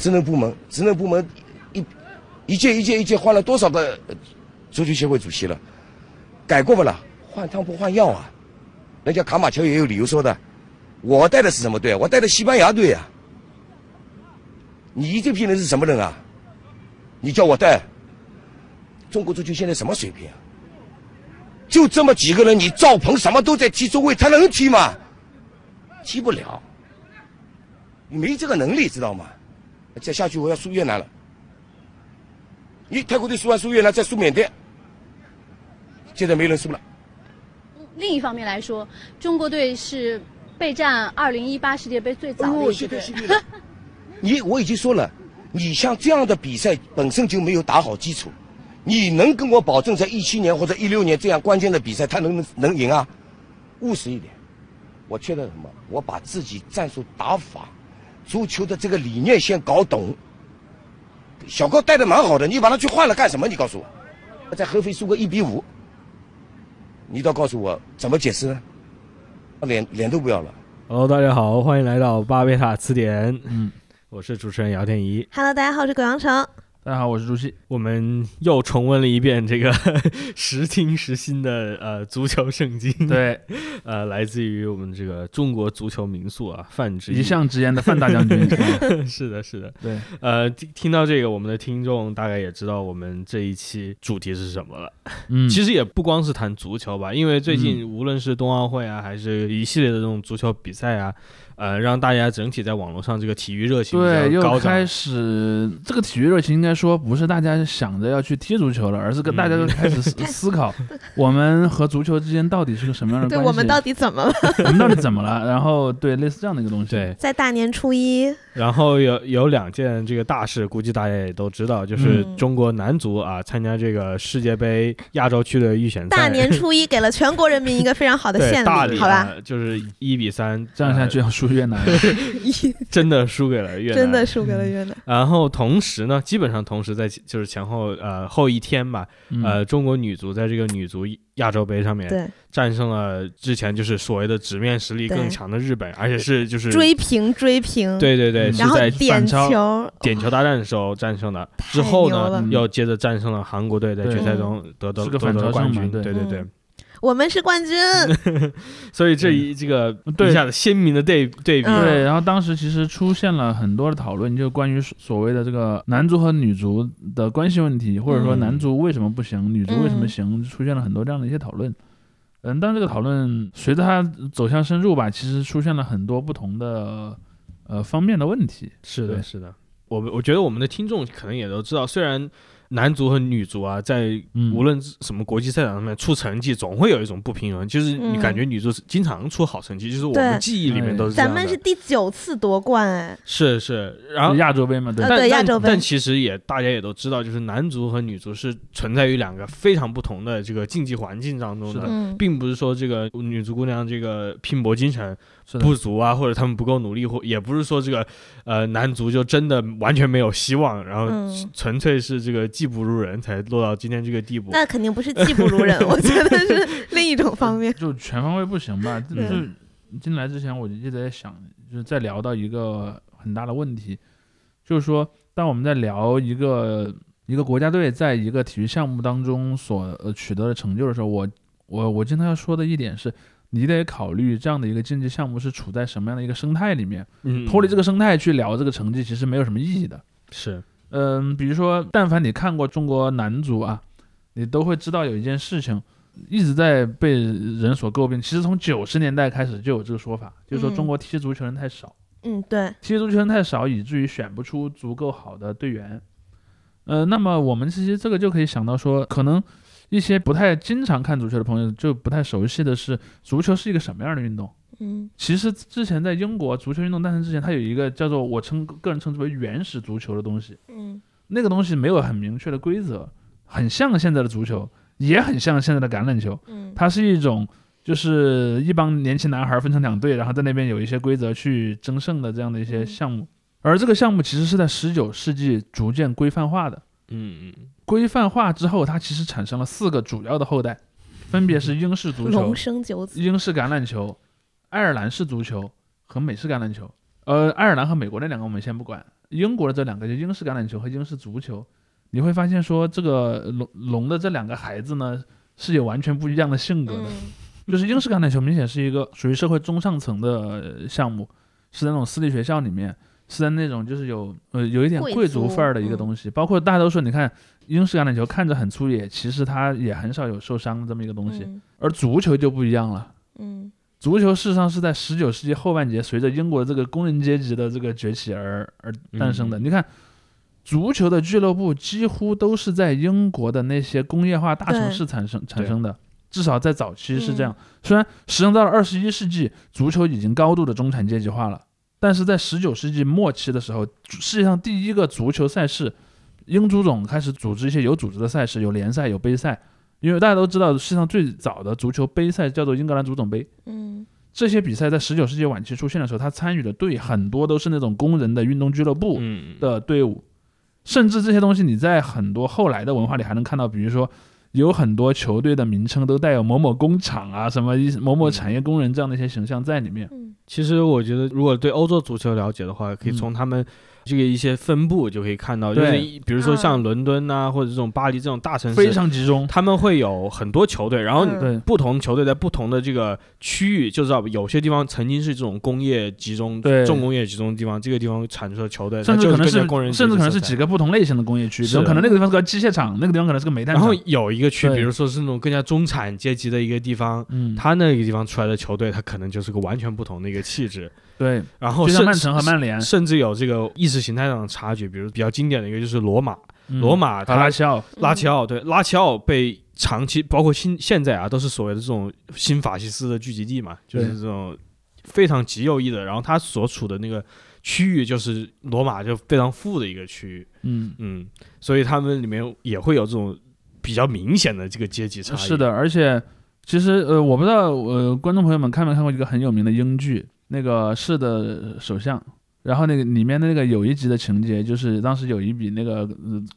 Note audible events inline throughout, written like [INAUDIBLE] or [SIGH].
职能部门，职能部门一一届一届一届换了多少个足球协会主席了？改过不了，换汤不换药啊！人家卡马乔也有理由说的，我带的是什么队？我带的西班牙队啊！你这批人是什么人啊？你叫我带？中国足球现在什么水平啊？就这么几个人，你赵鹏什么都在踢中卫，他能踢吗？踢不了，没这个能力，知道吗？再下去我要输越南了。你泰国队输完输越南，再输缅甸，现在没人输了。另一方面来说，中国队是备战二零一八世界杯最早的一支队。[LAUGHS] 你我已经说了，你像这样的比赛本身就没有打好基础。你能跟我保证，在一七年或者一六年这样关键的比赛，他能能赢啊？务实一点，我缺的什么？我把自己战术打法、足球的这个理念先搞懂。小高带的蛮好的，你把他去换了干什么？你告诉我，在合肥输个一比五，你倒告诉我怎么解释呢？脸脸都不要了。Hello，大家好，欢迎来到巴贝塔词典。嗯，我是主持人姚天怡。Hello，大家好，我是葛阳成。大家好，我是朱熹。我们又重温了一遍这个 [LAUGHS] 时听时新的呃足球圣经。对，[LAUGHS] 呃，来自于我们这个中国足球名宿啊，范志一向直言的范大将军。[LAUGHS] 是的，是的。对，呃，听听到这个，我们的听众大概也知道我们这一期主题是什么了。嗯，其实也不光是谈足球吧，因为最近无论是冬奥会啊，还是一系列的这种足球比赛啊。呃，让大家整体在网络上这个体育热情对又开始这个体育热情应该说不是大家想着要去踢足球了，而是跟大家都开始 [LAUGHS] 思考我们和足球之间到底是个什么样的关系？对我们到底怎么了？[LAUGHS] 我们到底怎么了？然后对类似这样的一个东西。对，在大年初一，然后有有两件这个大事，估计大家也都知道，就是中国男足啊参加这个世界杯亚洲区的预选赛。大年初一给了全国人民一个非常好的献礼，好吧？就是一比三这样下去要输。越南。[LAUGHS] 真的输给了越南，真的输给了越南。然后同时呢，基本上同时在就是前后呃后一天吧，呃，中国女足在这个女足亚洲杯上面战胜了之前就是所谓的直面实力更强的日本，而且是就是追平追平，对对对，是在点球。点球大战的时候战胜的。之后呢，又接着战胜了韩国队，在决赛中得得得得冠军。对。对对。我们是冠军，[LAUGHS] 所以这一这个一下子鲜明的对对比。对，然后当时其实出现了很多的讨论，就关于所谓的这个男足和女足的关系问题，或者说男足为什么不行，女足为什么行，出现了很多这样的一些讨论。嗯，但这个讨论随着它走向深入吧，其实出现了很多不同的呃方面的问题。是的，是的，我们我觉得我们的听众可能也都知道，虽然。男足和女足啊，在无论什么国际赛场上面出成绩，总会有一种不平衡。就是你感觉女足经常出好成绩，就是我们记忆里面都是咱们是第九次夺冠，哎，是是。然后亚洲杯嘛，对对亚洲杯。但其实也大家也都知道，就是男足和女足是存在于两个非常不同的这个竞技环境当中的，并不是说这个女足姑娘这个拼搏精神。不足啊，或者他们不够努力，或也不是说这个，呃，男足就真的完全没有希望，然后纯粹是这个技不如人才落到今天这个地步。那肯定不是技不如人，[LAUGHS] 我觉得是另一种方面，就 [LAUGHS] 全方位不行吧。就是进来之前我就一直在想，就是在聊到一个很大的问题，就是说，当我们在聊一个一个国家队在一个体育项目当中所取得的成就的时候，我我我经常要说的一点是。你得考虑这样的一个竞技项目是处在什么样的一个生态里面，嗯，脱离这个生态去聊这个成绩，其实没有什么意义的。是，嗯，比如说，但凡你看过中国男足啊，你都会知道有一件事情一直在被人所诟病。其实从九十年代开始就有这个说法，就是说中国踢足球人太少。嗯，对，踢足球人太少，以至于选不出足够好的队员。呃，那么我们其实这个就可以想到说，可能。一些不太经常看足球的朋友就不太熟悉的是，足球是一个什么样的运动？嗯，其实之前在英国足球运动诞生之前，它有一个叫做我称个人称之为原始足球的东西。嗯，那个东西没有很明确的规则，很像现在的足球，也很像现在的橄榄球。嗯，它是一种就是一帮年轻男孩分成两队，然后在那边有一些规则去争胜的这样的一些项目。而这个项目其实是在十九世纪逐渐规范化的。嗯嗯。规范化之后，它其实产生了四个主要的后代，分别是英式足球、英式橄榄球、爱尔兰式足球和美式橄榄球。呃，爱尔兰和美国那两个我们先不管，英国的这两个，就英式橄榄球和英式足球，你会发现说这个龙龙的这两个孩子呢是有完全不一样的性格的。就是英式橄榄球明显是一个属于社会中上层的项目，是在那种私立学校里面，是在那种就是有呃有一点贵族范儿的一个东西。包括大多数，你看英式橄榄球看着很粗野，其实它也很少有受伤的这么一个东西。而足球就不一样了。嗯。足球事实上是在十九世纪后半截，随着英国这个工人阶级的这个崛起而而诞生的。你看，足球的俱乐部几乎都是在英国的那些工业化大城市产生产生的。至少在早期是这样，虽然实际上到了二十一世纪，足球已经高度的中产阶级化了，但是在十九世纪末期的时候，世界上第一个足球赛事，英足总开始组织一些有组织的赛事，有联赛，有杯赛。因为大家都知道，世界上最早的足球杯赛叫做英格兰足总杯。嗯，这些比赛在十九世纪晚期出现的时候，他参与的队很多都是那种工人的运动俱乐部的队伍，甚至这些东西你在很多后来的文化里还能看到，比如说。有很多球队的名称都带有某某工厂啊，什么某某产业工人这样的一些形象在里面。其实我觉得，如果对欧洲足球了解的话，可以从他们。这个一些分布就可以看到，就是比如说像伦敦呐，或者这种巴黎这种大城市，非常集中，他们会有很多球队，然后不同球队在不同的这个区域，就知道有些地方曾经是这种工业集中、重工业集中的地方，这个地方产出的球队，甚至可能是工人，甚至可能是几个不同类型的工业区，可能那个地方是个机械厂，那个地方可能是个煤炭厂。然后有一个区，比如说是那种更加中产阶级的一个地方，嗯，他那个地方出来的球队，他可能就是个完全不同的一个气质。对，然后像曼城和曼联，甚至有这个意识形态上的差距。比如比较经典的一个就是罗马，罗马他拉齐奥，拉齐奥对拉齐奥被长期包括新现在啊都是所谓的这种新法西斯的聚集地嘛，就是这种非常极右翼的。然后他所处的那个区域就是罗马就非常富的一个区域，嗯嗯，所以他们里面也会有这种比较明显的这个阶级差异。是的，而且其实呃，我不知道呃，观众朋友们看没看过一个很有名的英剧。那个市的首相，然后那个里面的那个有一集的情节，就是当时有一笔那个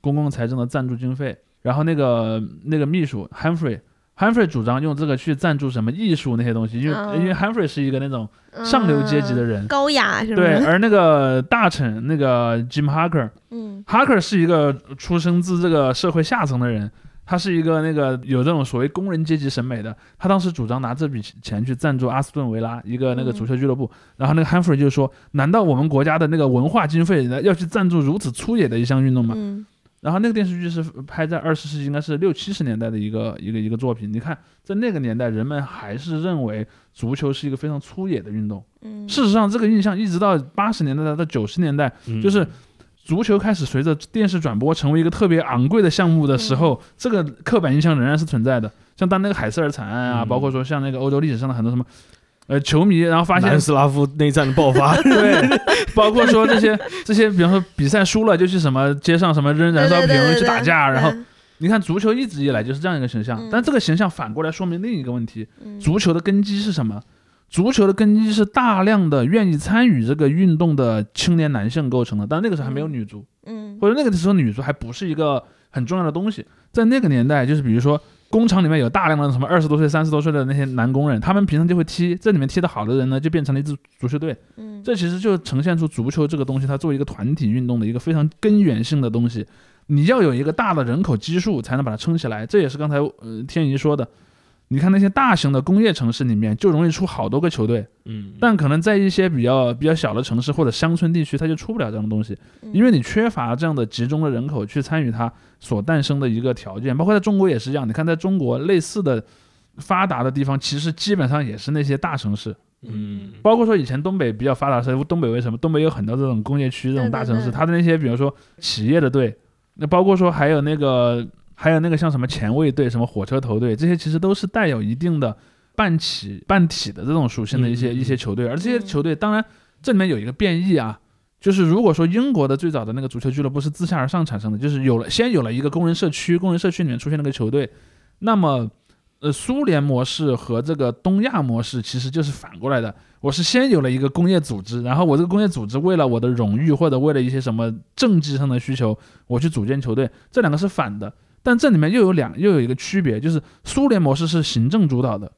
公共财政的赞助经费，然后那个那个秘书 Humphrey，Humphrey 主张用这个去赞助什么艺术那些东西，因为因为 Humphrey 是一个那种上流阶级的人，高雅是吧？对，而那个大臣那个 Jim Harker，嗯，Harker 是一个出生自这个社会下层的人。他是一个那个有这种所谓工人阶级审美的，他当时主张拿这笔钱去赞助阿斯顿维拉一个那个足球俱乐部，然后那个 Humphrey 就说：“难道我们国家的那个文化经费要去赞助如此粗野的一项运动吗？”然后那个电视剧是拍在二十世纪，应该是六七十年代的一个一个一个作品。你看，在那个年代，人们还是认为足球是一个非常粗野的运动。事实上，这个印象一直到八十年代到九十年代，就是。足球开始随着电视转播成为一个特别昂贵的项目的时候，这个刻板印象仍然是存在的。像当那个海瑟尔惨案啊，包括说像那个欧洲历史上的很多什么，呃，球迷然后发现南斯拉夫内战的爆发，[LAUGHS] 对，包括说这些这些，比方说比赛输了就去什么街上什么扔燃烧瓶去打架，然后你看足球一直以来就是这样一个形象，但这个形象反过来说明另一个问题：足球的根基是什么？足球的根基是大量的愿意参与这个运动的青年男性构成的，但那个时候还没有女足，嗯，或者那个时候女足还不是一个很重要的东西。在那个年代，就是比如说工厂里面有大量的什么二十多岁、三十多岁的那些男工人，他们平常就会踢，这里面踢得好的人呢，就变成了一支足球队，嗯，这其实就呈现出足球这个东西，它作为一个团体运动的一个非常根源性的东西。你要有一个大的人口基数，才能把它撑起来。这也是刚才呃天怡说的。你看那些大型的工业城市里面，就容易出好多个球队，嗯，但可能在一些比较比较小的城市或者乡村地区，它就出不了这样的东西，因为你缺乏这样的集中的人口去参与它所诞生的一个条件。包括在中国也是一样，你看在中国类似的发达的地方，其实基本上也是那些大城市，嗯，包括说以前东北比较发达的时候，东北为什么？东北有很多这种工业区这种大城市，它的那些比如说企业的队，那包括说还有那个。还有那个像什么前卫队、什么火车头队，这些其实都是带有一定的半体半体的这种属性的一些一些球队。而这些球队，当然这里面有一个变异啊，就是如果说英国的最早的那个足球俱乐部是自下而上产生的，就是有了先有了一个工人社区，工人社区里面出现了个球队，那么呃苏联模式和这个东亚模式其实就是反过来的。我是先有了一个工业组织，然后我这个工业组织为了我的荣誉或者为了一些什么政绩上的需求，我去组建球队，这两个是反的。但这里面又有两又有一个区别，就是苏联模式是行政主导的，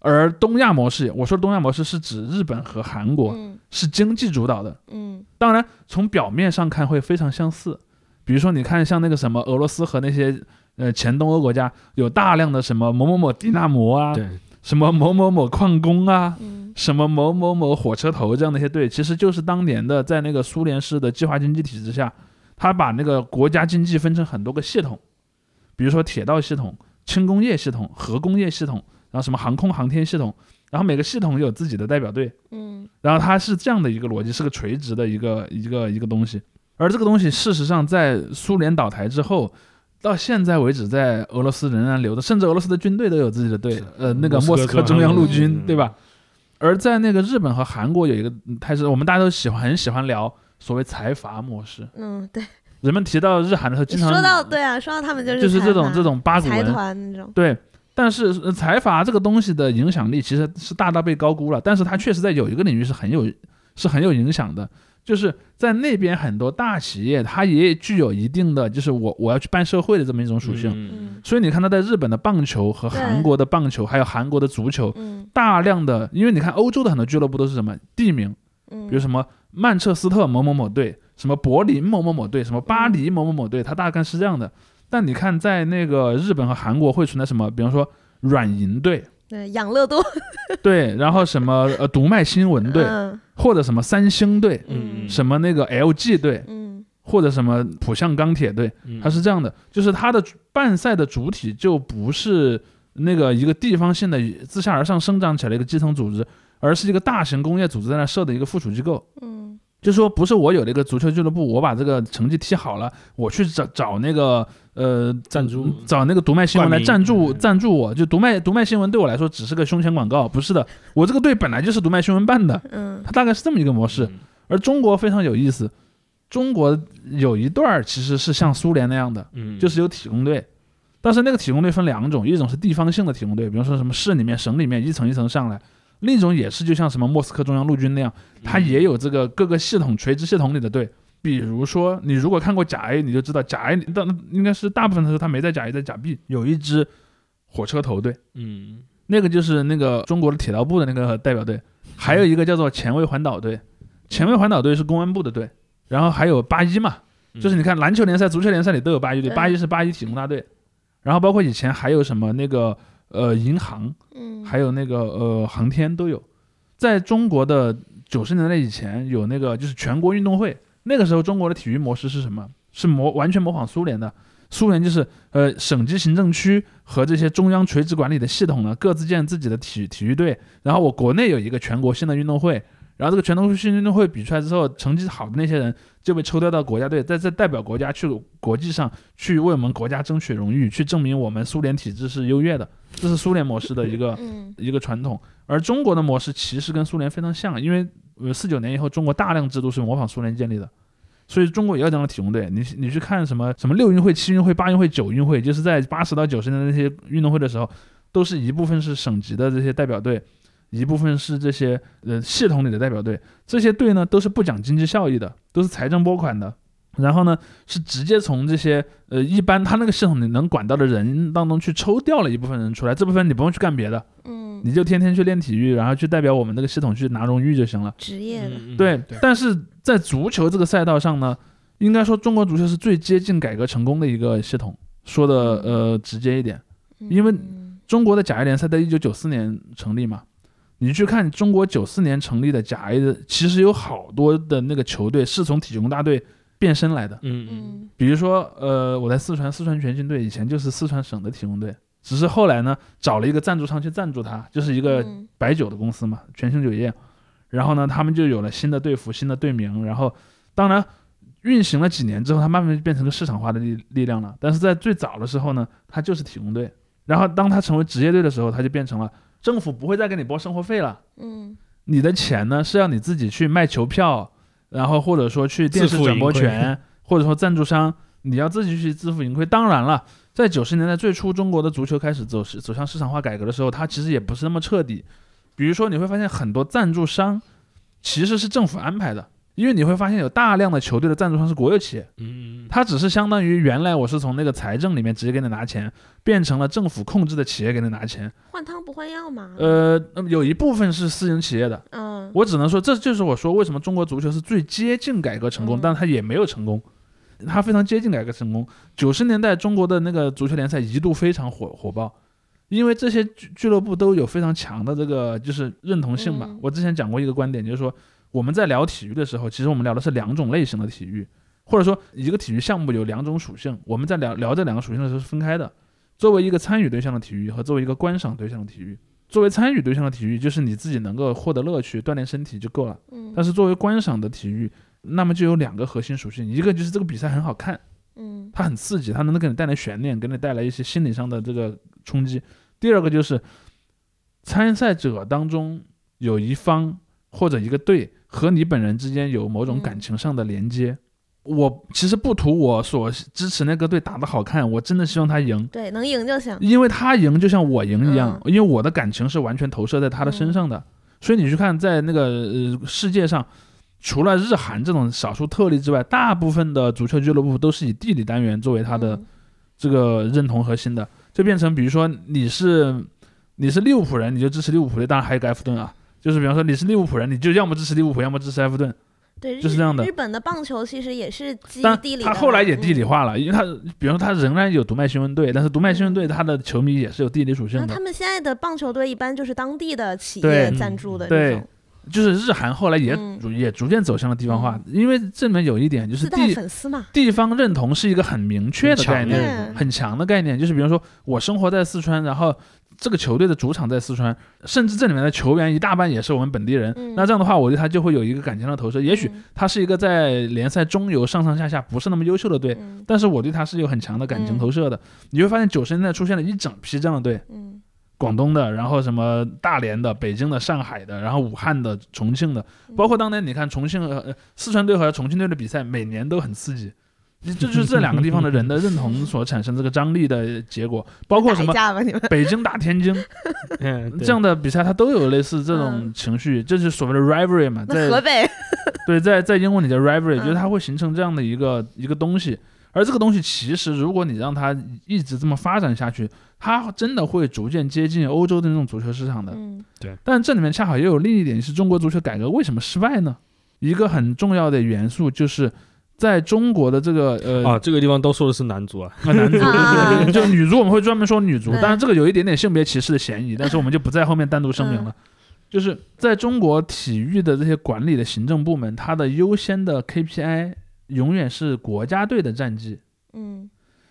而东亚模式，我说东亚模式是指日本和韩国，是经济主导的。嗯，当然从表面上看会非常相似，比如说你看像那个什么俄罗斯和那些呃前东欧国家有大量的什么某某某迪纳摩啊，对，什么某某某矿工啊，嗯什么某某某火车头这样的一些队，其实就是当年的在那个苏联式的计划经济体制下，他把那个国家经济分成很多个系统，比如说铁道系统、轻工业系统、核工业系统，然后什么航空航天系统，然后每个系统有自己的代表队，嗯然后它是这样的一个逻辑，是个垂直的一个一个一个东西。而这个东西事实上在苏联倒台之后，到现在为止，在俄罗斯仍然留着，甚至俄罗斯的军队都有自己的队，呃，那个莫斯科中央陆军，对吧？而在那个日本和韩国有一个态势，我们大家都喜欢很喜欢聊所谓财阀模式。嗯，对，人们提到日韩的时候，经常说到对啊，说到他们就是就是这种这种八股财文，团那种，对。但是呃财阀这个东西的影响力其实是大大被高估了，但是它确实在有一个领域是很有是很有影响的，就是在那边很多大企业它也具有一定的就是我我要去办社会的这么一种属性。所以你看它在日本的棒球和韩国的棒球，还有韩国的足球，嗯。大量的，因为你看欧洲的很多俱乐部都是什么地名，嗯，比如什么曼彻斯特某某某队，什么柏林某某某队，什么巴黎某某某队，它大概是这样的。但你看，在那个日本和韩国会存在什么？比方说软银队，对养乐多。[LAUGHS] 对，然后什么呃读卖新闻队，嗯。或者什么三星队，嗯。什么那个 LG 队，嗯。或者什么浦项钢铁队，嗯。它是这样的，就是它的办赛的主体就不是那个一个地方性的自下而上生长起来的一个基层组织，而是一个大型工业组织在那设的一个附属机构。嗯就说不是我有了一个足球俱乐部，我把这个成绩踢好了，我去找找那个呃赞助。找那个读卖新闻来赞助嗯。赞助我，就读卖读卖新闻对我来说只是个胸前广告，不是的，我这个队本来就是读卖新闻办的，嗯。它大概是这么一个模式。嗯。而中国非常有意思，中国有一段儿其实是像苏联那样的，嗯，就是有体工队，但是那个体工队分两种，一种是地方性的体工队，比如说什么市里面、省里面一层一层上来；另一种也是就像什么莫斯科中央陆军那样，它也有这个各个系统垂直系统里的队。比如说，你如果看过甲 A，你就知道甲 A，但应该是大部分的时候他没在甲 A，在甲 B 有一支火车头队，嗯。那个就是那个中国的铁道部的那个代表队，还有一个叫做前卫环岛队，前卫环岛队是公安部的队，然后还有八一嘛，嗯就是你看篮球联赛、足球联赛里都有八一队，八一是八一体工大队，然后包括以前还有什么那个呃银行，嗯，还有那个呃航天都有，在中国的九十年代以前有那个就是全国运动会，那个时候中国的体育模式是什么？是模完全模仿苏联的。苏联就是呃省级行政区和这些中央垂直管理的系统呢，各自建自己的体体育队，然后我国内有一个全国性的运动会，然后这个全国性运动会比出来之后，成绩好的那些人就被抽调到国家队，再再代表国家去国际上去为我们国家争取荣誉，去证明我们苏联体制是优越的，这是苏联模式的一个嗯一个传统。而中国的模式其实跟苏联非常像，因为呃四九年以后，中国大量制度是模仿苏联建立的，所以中国也有这样的体工队。你你去看什么什么六运会、七运会、八运会、九运会，就是在八十到九十年代那些运动会的时候，都是一部分是省级的这些代表队，一部分是这些呃系统里的代表队。这些队呢都是不讲经济效益的，都是财政拨款的。然后呢，是直接从这些呃一般他那个系统里能管到的人当中去抽调了一部分人出来，这部分你不用去干别的，嗯，你就天天去练体育，然后去代表我们这个系统去拿荣誉就行了。职业的，嗯对，但是在足球这个赛道上呢，应该说中国足球是最接近改革成功的一个系统。说的呃直接一点，因为嗯中国的甲 A 联赛在一九九四年成立嘛，你去看中国九四年成立的甲 A 的，其实有好多的那个球队是从体工大队变身来的。嗯嗯嗯比如说，呃，我在四川，四川全运队以前就是四川省的体工队，只是后来呢找了一个赞助商去赞助他，就是一个嗯白酒的公司嘛，全兴酒业。然后呢，他们就有了新的队服、新的队名。然后，当然运行了几年之后，它慢慢就变成个市场化的力力量了。但是在最早的时候呢，它就是体工队。然后当它成为职业队的时候，它就变成了政府不会再给你拨生活费了，嗯你的钱呢是要你自己去卖球票，然后或者说去电视转播权，或者说赞助商，你要自己去自负盈亏。当然了，在九十年代最初，中国的足球开始走市走向市场化改革的时候，它其实也不是那么彻底。比如说，你会发现很多赞助商其实是政府安排的，因为你会发现有大量的球队的赞助商是国有企业，嗯。它只是相当于原来我是从那个财政里面直接给你拿钱，变成了政府控制的企业给你拿钱。换汤不换药嘛，呃，那么有一部分是私营企业的，嗯。嗯，我只能说，这就是我说为什么中国足球是最接近改革成功，但它也没有成功，它非常接近改革成功。九十年代中国的那个足球联赛一度非常火火爆，因为这些俱俱乐部都有非常强的这个就是认同性嘛。我之前讲过一个观点，就是说我们在聊体育的时候，其实我们聊的是两种类型的体育，或者说一个体育项目有两种属性，我们在聊聊这两个属性的时候是分开的。作为一个参与对象的体育和作为一个观赏对象的体育。作为参与对象的体育，就是你自己能够获得乐趣、锻炼身体就够了。嗯。但是作为观赏的体育，那么就有两个核心属性，一个就是这个比赛很好看，嗯，它很刺激，它能给你带来悬念，给你带来一些心理上的这个冲击。第二个就是参赛者当中有一方或者一个队和你本人之间有某种感情上的连接。我其实不图我所支持那个队打得好看，我真的希望他赢。对，能赢就行。因为他赢就像我赢一样，因为我的感情是完全投射在他的身上的。所以你去看，在那个呃世界上，除了日韩这种少数特例之外，大部分的足球俱乐部都是以地理单元作为他的这个认同核心的，就变成比如说你是你是利物浦人，你就支持利物浦队，当然还有个埃弗顿啊，就是比方说你是利物浦人，你就要么支持利物浦，要么支持埃弗顿。对，就是这样的。日本的棒球其实也是基于地理。他后来也地理化了，因为他，比方说他仍然有读卖新闻队，但是读卖新闻队他的球迷也是有地理属性的。他们现在的棒球队一般就是当地的企业赞助的对，就是日韩后来也逐也逐渐走向了地方化，因为这里面有一点就是地粉丝嘛，地方认同是一个很明确的概念，很强的概念。就是比方说我生活在四川，然后。这个球队的主场在四川，甚至这里面的球员一大半也是我们本地人。那这样的话，我对他就会有一个感情的投射。也许他是一个在联赛中游上上下下不是那么优秀的队，但是我对他是有很强的感情投射的。你会发现九十年代出现了一整批这样的队，广东的，然后什么大连的、北京的、上海的，然后武汉的、重庆的，包括当年你看重庆和四川队和重庆队的比赛，每年都很刺激。这就是这两个地方的人的认同 [LAUGHS] 所产生这个张力的结果，包括什么北京打天津，[LAUGHS] 这样的比赛，它都有类似这种情绪，这是所谓的 rivalry 嘛，在河北，对，在在英文里叫 rivalry，就是它会形成这样的一个一个东西，而这个东西其实如果你让它一直这么发展下去，它真的会逐渐接近欧洲的那种足球市场的，对。但这里面恰好也有另一点，是中国足球改革为什么失败呢？一个很重要的元素就是。在中国的这个呃啊，这个地方都说的是男足啊，男足就女足我们会专门说女足，当然这个有一点点性别歧视的嫌疑，但是我们就不在后面单独声明了。就是在中国体育的这些管理的行政部门，它的优先的 KPI 永远是国家队的战绩。嗯，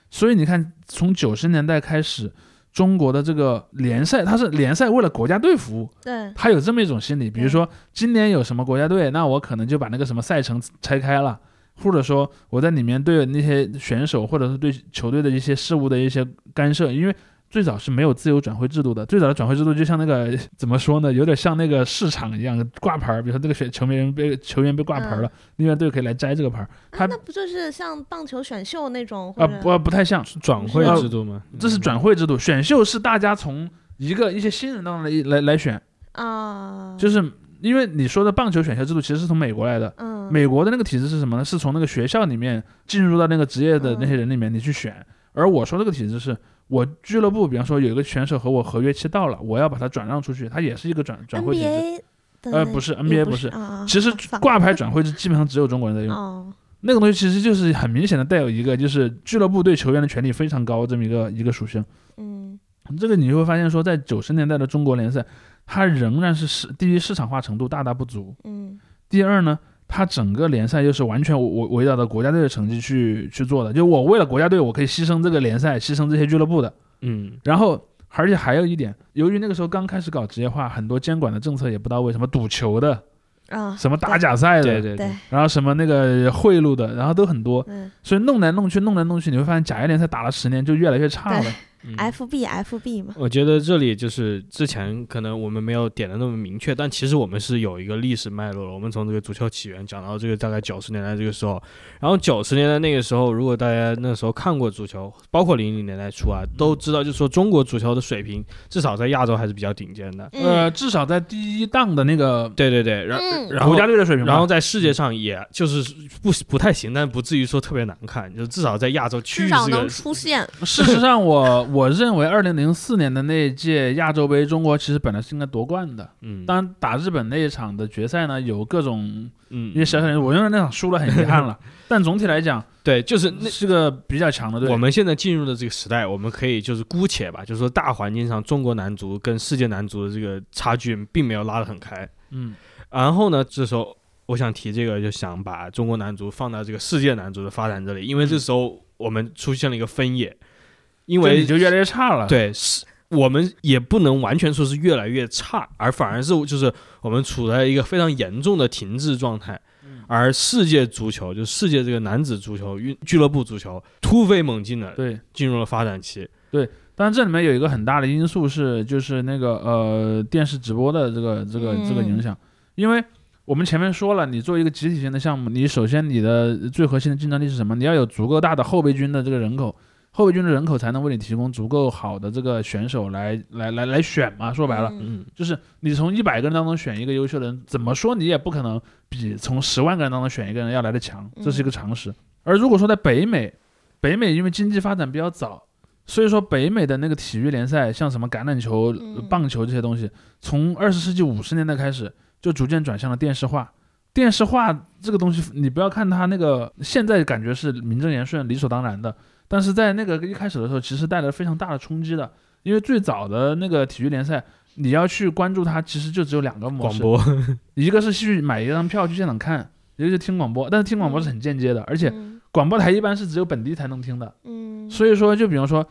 所以你看，从九十年代开始，中国的这个联赛，它是联赛为了国家队服务，对，它有这么一种心理。比如说今年有什么国家队，那我可能就把那个什么赛程拆开了。或者说我在里面对那些选手，或者是对球队的一些事务的一些干涉，因为最早是没有自由转会制度的。最早的转会制度就像那个 [LAUGHS] 怎么说呢，有点像那个市场一样挂牌儿。比如说这个选球员被球员被挂牌了，另外队可以来摘这个牌儿。他那不就是像棒球选秀那种啊？不不太像转会制度吗？这是转会制度，选秀是大家从一个一些新人当中来来来选啊，就是。因为你说的棒球选秀制度其实是从美国来的，嗯，美国的那个体制是什么呢？是从那个学校里面进入到那个职业的那些人里面你去选，而我说这个体制是我俱乐部，比方说有一个选手和我合约期到了，我要把他转让出去，他也是一个转转会体制。呃，不是 NBA 不是，其实挂牌转会制基本上只有中国人在用，那个东西其实就是很明显的带有一个就是俱乐部对球员的权利非常高这么一个一个属性。嗯，这个你就会发现说在九十年代的中国联赛。它仍然是市第一市场化程度大大不足，嗯，第二呢，它整个联赛又是完全围围绕着国家队的成绩去去做的，就我为了国家队，我可以牺牲这个联赛，牺牲这些俱乐部的，嗯，然后而且还有一点，由于那个时候刚开始搞职业化，很多监管的政策也不到位，什么赌球的啊，什么打假赛的，对对对，然后什么那个贿赂的，然后都很多，嗯，所以弄来弄去，弄来弄去，你会发现甲 A 联赛打了十年就越来越差了。[LAUGHS] F B F B 嘛，我觉得这里就是之前可能我们没有点的那么明确，但其实我们是有一个历史脉络了。我们从这个足球起源讲到这个大概九十年代这个时候，然后九十年代那个时候，如果大家那时候看过足球，包括零零年代初啊，都知道就是说中国足球的水平至少在亚洲还是比较顶尖的，呃，至少在第一档的那个，对对对，然然后国家队的水平，然后在世界上也就是不不太行，但不至于说特别难看，就至少在亚洲区域这个出现。事实上，我我认为二零零四年的那一届亚洲杯，中国其实本来是应该夺冠的。嗯，当然打日本那一场的决赛呢，有各种嗯，因为小小人，我认为那场输了很遗憾了。[LAUGHS] 但总体来讲，对，就是那是个比较强的队。我们现在进入的这个时代，我们可以就是姑且吧，就是说大环境上，中国男足跟世界男足的这个差距并没有拉得很开。嗯，然后呢，这时候我想提这个，就想把中国男足放到这个世界男足的发展这里，因为这时候我们出现了一个分野，因为就越来越差了。对，是我们也不能完全说是越来越差，而反而是就是我们处在一个非常严重的停滞状态。而世界足球，就世界这个男子足球、运俱乐部足球突飞猛进的对进入了发展期。对，当然这里面有一个很大的因素是，就是那个呃电视直播的这个这个这个影响，因为我们前面说了，你作为一个集体性的项目，你首先你的最核心的竞争力是什么？你要有足够大的后备军的这个人口。后备军的人口才能为你提供足够好的这个选手来来来来选嘛？说白了，嗯，就是你从一百个人当中选一个优秀的人，怎么说你也不可能比从十万个人当中选一个人要来的强，这是一个常识。而如果说在北美，北美因为经济发展比较早，所以说北美的那个体育联赛，像什么橄榄球、棒球这些东西，从二十世纪五十年代开始就逐渐转向了电视化。电视化这个东西，你不要看它那个现在感觉是名正言顺、理所当然的。但是在那个一开始的时候，其实带来非常大的冲击的，因为最早的那个体育联赛，你要去关注它，其实就只有两个模式，广播，一个是去买一张票去现场看，一个是听广播，但是听广播是很间接的，而且广播台一般是只有本地才能听的，嗯，所以说就比方说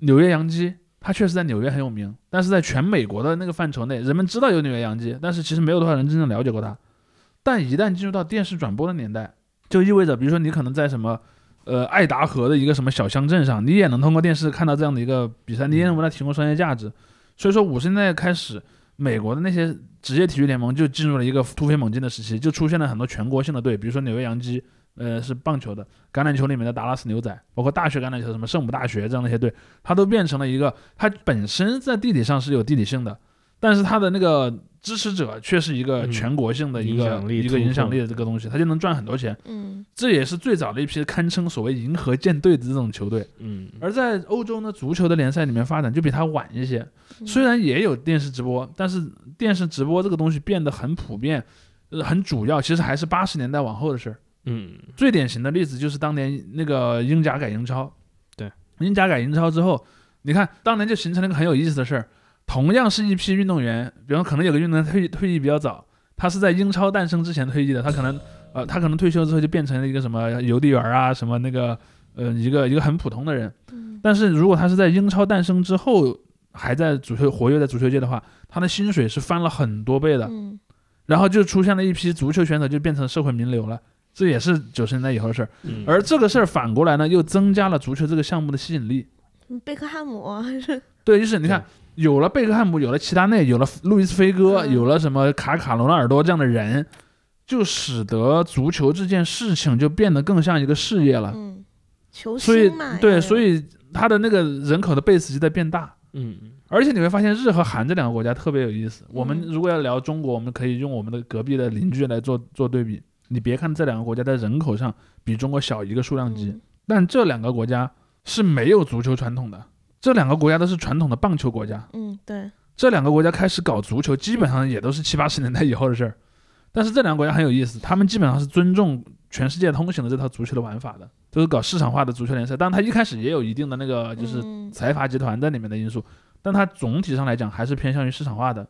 纽约洋基，它确实在纽约很有名，但是在全美国的那个范畴内，人们知道有纽约洋基，但是其实没有多少人真正了解过它，但一旦进入到电视转播的年代，就意味着，比如说你可能在什么。呃，爱达荷的一个什么小乡镇上，你也能通过电视看到这样的一个比赛，你也能为它提供商业价值。所以说，五十年代开始，美国的那些职业体育联盟就进入了一个突飞猛进的时期，就出现了很多全国性的队，比如说纽约洋基，呃，是棒球的；橄榄球里面的达拉斯牛仔，包括大学橄榄球什么圣母大学这样的一些队，它都变成了一个，它本身在地理上是有地理性的，但是它的那个。支持者却是一个全国性的一个一个影响力的这个东西，他就能赚很多钱。嗯，这也是最早的一批堪称所谓银河舰队的这种球队。嗯，而在欧洲呢，足球的联赛里面发展就比它晚一些。虽然也有电视直播，但是电视直播这个东西变得很普遍，呃，很主要，其实还是八十年代往后的事儿。嗯，最典型的例子就是当年那个英甲改英超。对，英甲改英超之后，你看当年就形成了一个很有意思的事儿。同样是一批运动员，比方可能有个运动员退退役比较早，他是在英超诞生之前退役的，他可能呃他可能退休之后就变成了一个什么邮递员啊，什么那个呃一个一个很普通的人。但是如果他是在英超诞生之后还在足球活跃在足球界的话，他的薪水是翻了很多倍的。然后就出现了一批足球选手就变成社会名流了，这也是九十年代以后的事儿。而这个事儿反过来呢，又增加了足球这个项目的吸引力。贝克汉姆对，就是你看。有了贝克汉姆，有了齐达内，有了路易斯菲戈，有了什么卡卡罗纳尔多这样的人，就使得足球这件事情就变得更像一个事业了。嗯，球星嘛，对，所以他的那个人口的 base 就在变大。嗯，而且你会发现日和韩这两个国家特别有意思。我们如果要聊中国，我们可以用我们的隔壁的邻居来做做对比。你别看这两个国家在人口上比中国小一个数量级，但这两个国家是没有足球传统的。这两个国家都是传统的棒球国家，嗯，对。这两个国家开始搞足球，基本上也都是七八十年代以后的事儿。但是这两个国家很有意思，他们基本上是尊重全世界通行的这套足球的玩法的，都是搞市场化的足球联赛。当然，它一开始也有一定的那个就是财阀集团在里面的因素，但它总体上来讲还是偏向于市场化的。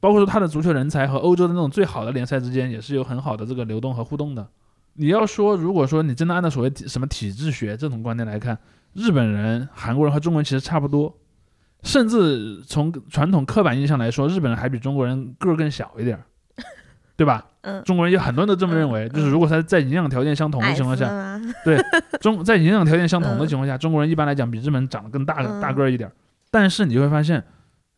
包括说它的足球人才和欧洲的那种最好的联赛之间也是有很好的这个流动和互动的。你要说，如果说你真的按照所谓什么体制学这种观念来看，日本人、韩国人和中国人其实差不多，甚至从传统刻板印象来说，日本人还比中国人个儿更小一点儿，[LAUGHS] 对吧？嗯，中国人有很多人都这么认为，就是如果他在营养条件相同的情况下，对中 [LAUGHS] 在营养条件相同的情况下，中国人一般来讲比日本人长得更大大个儿一点。但是你会发现，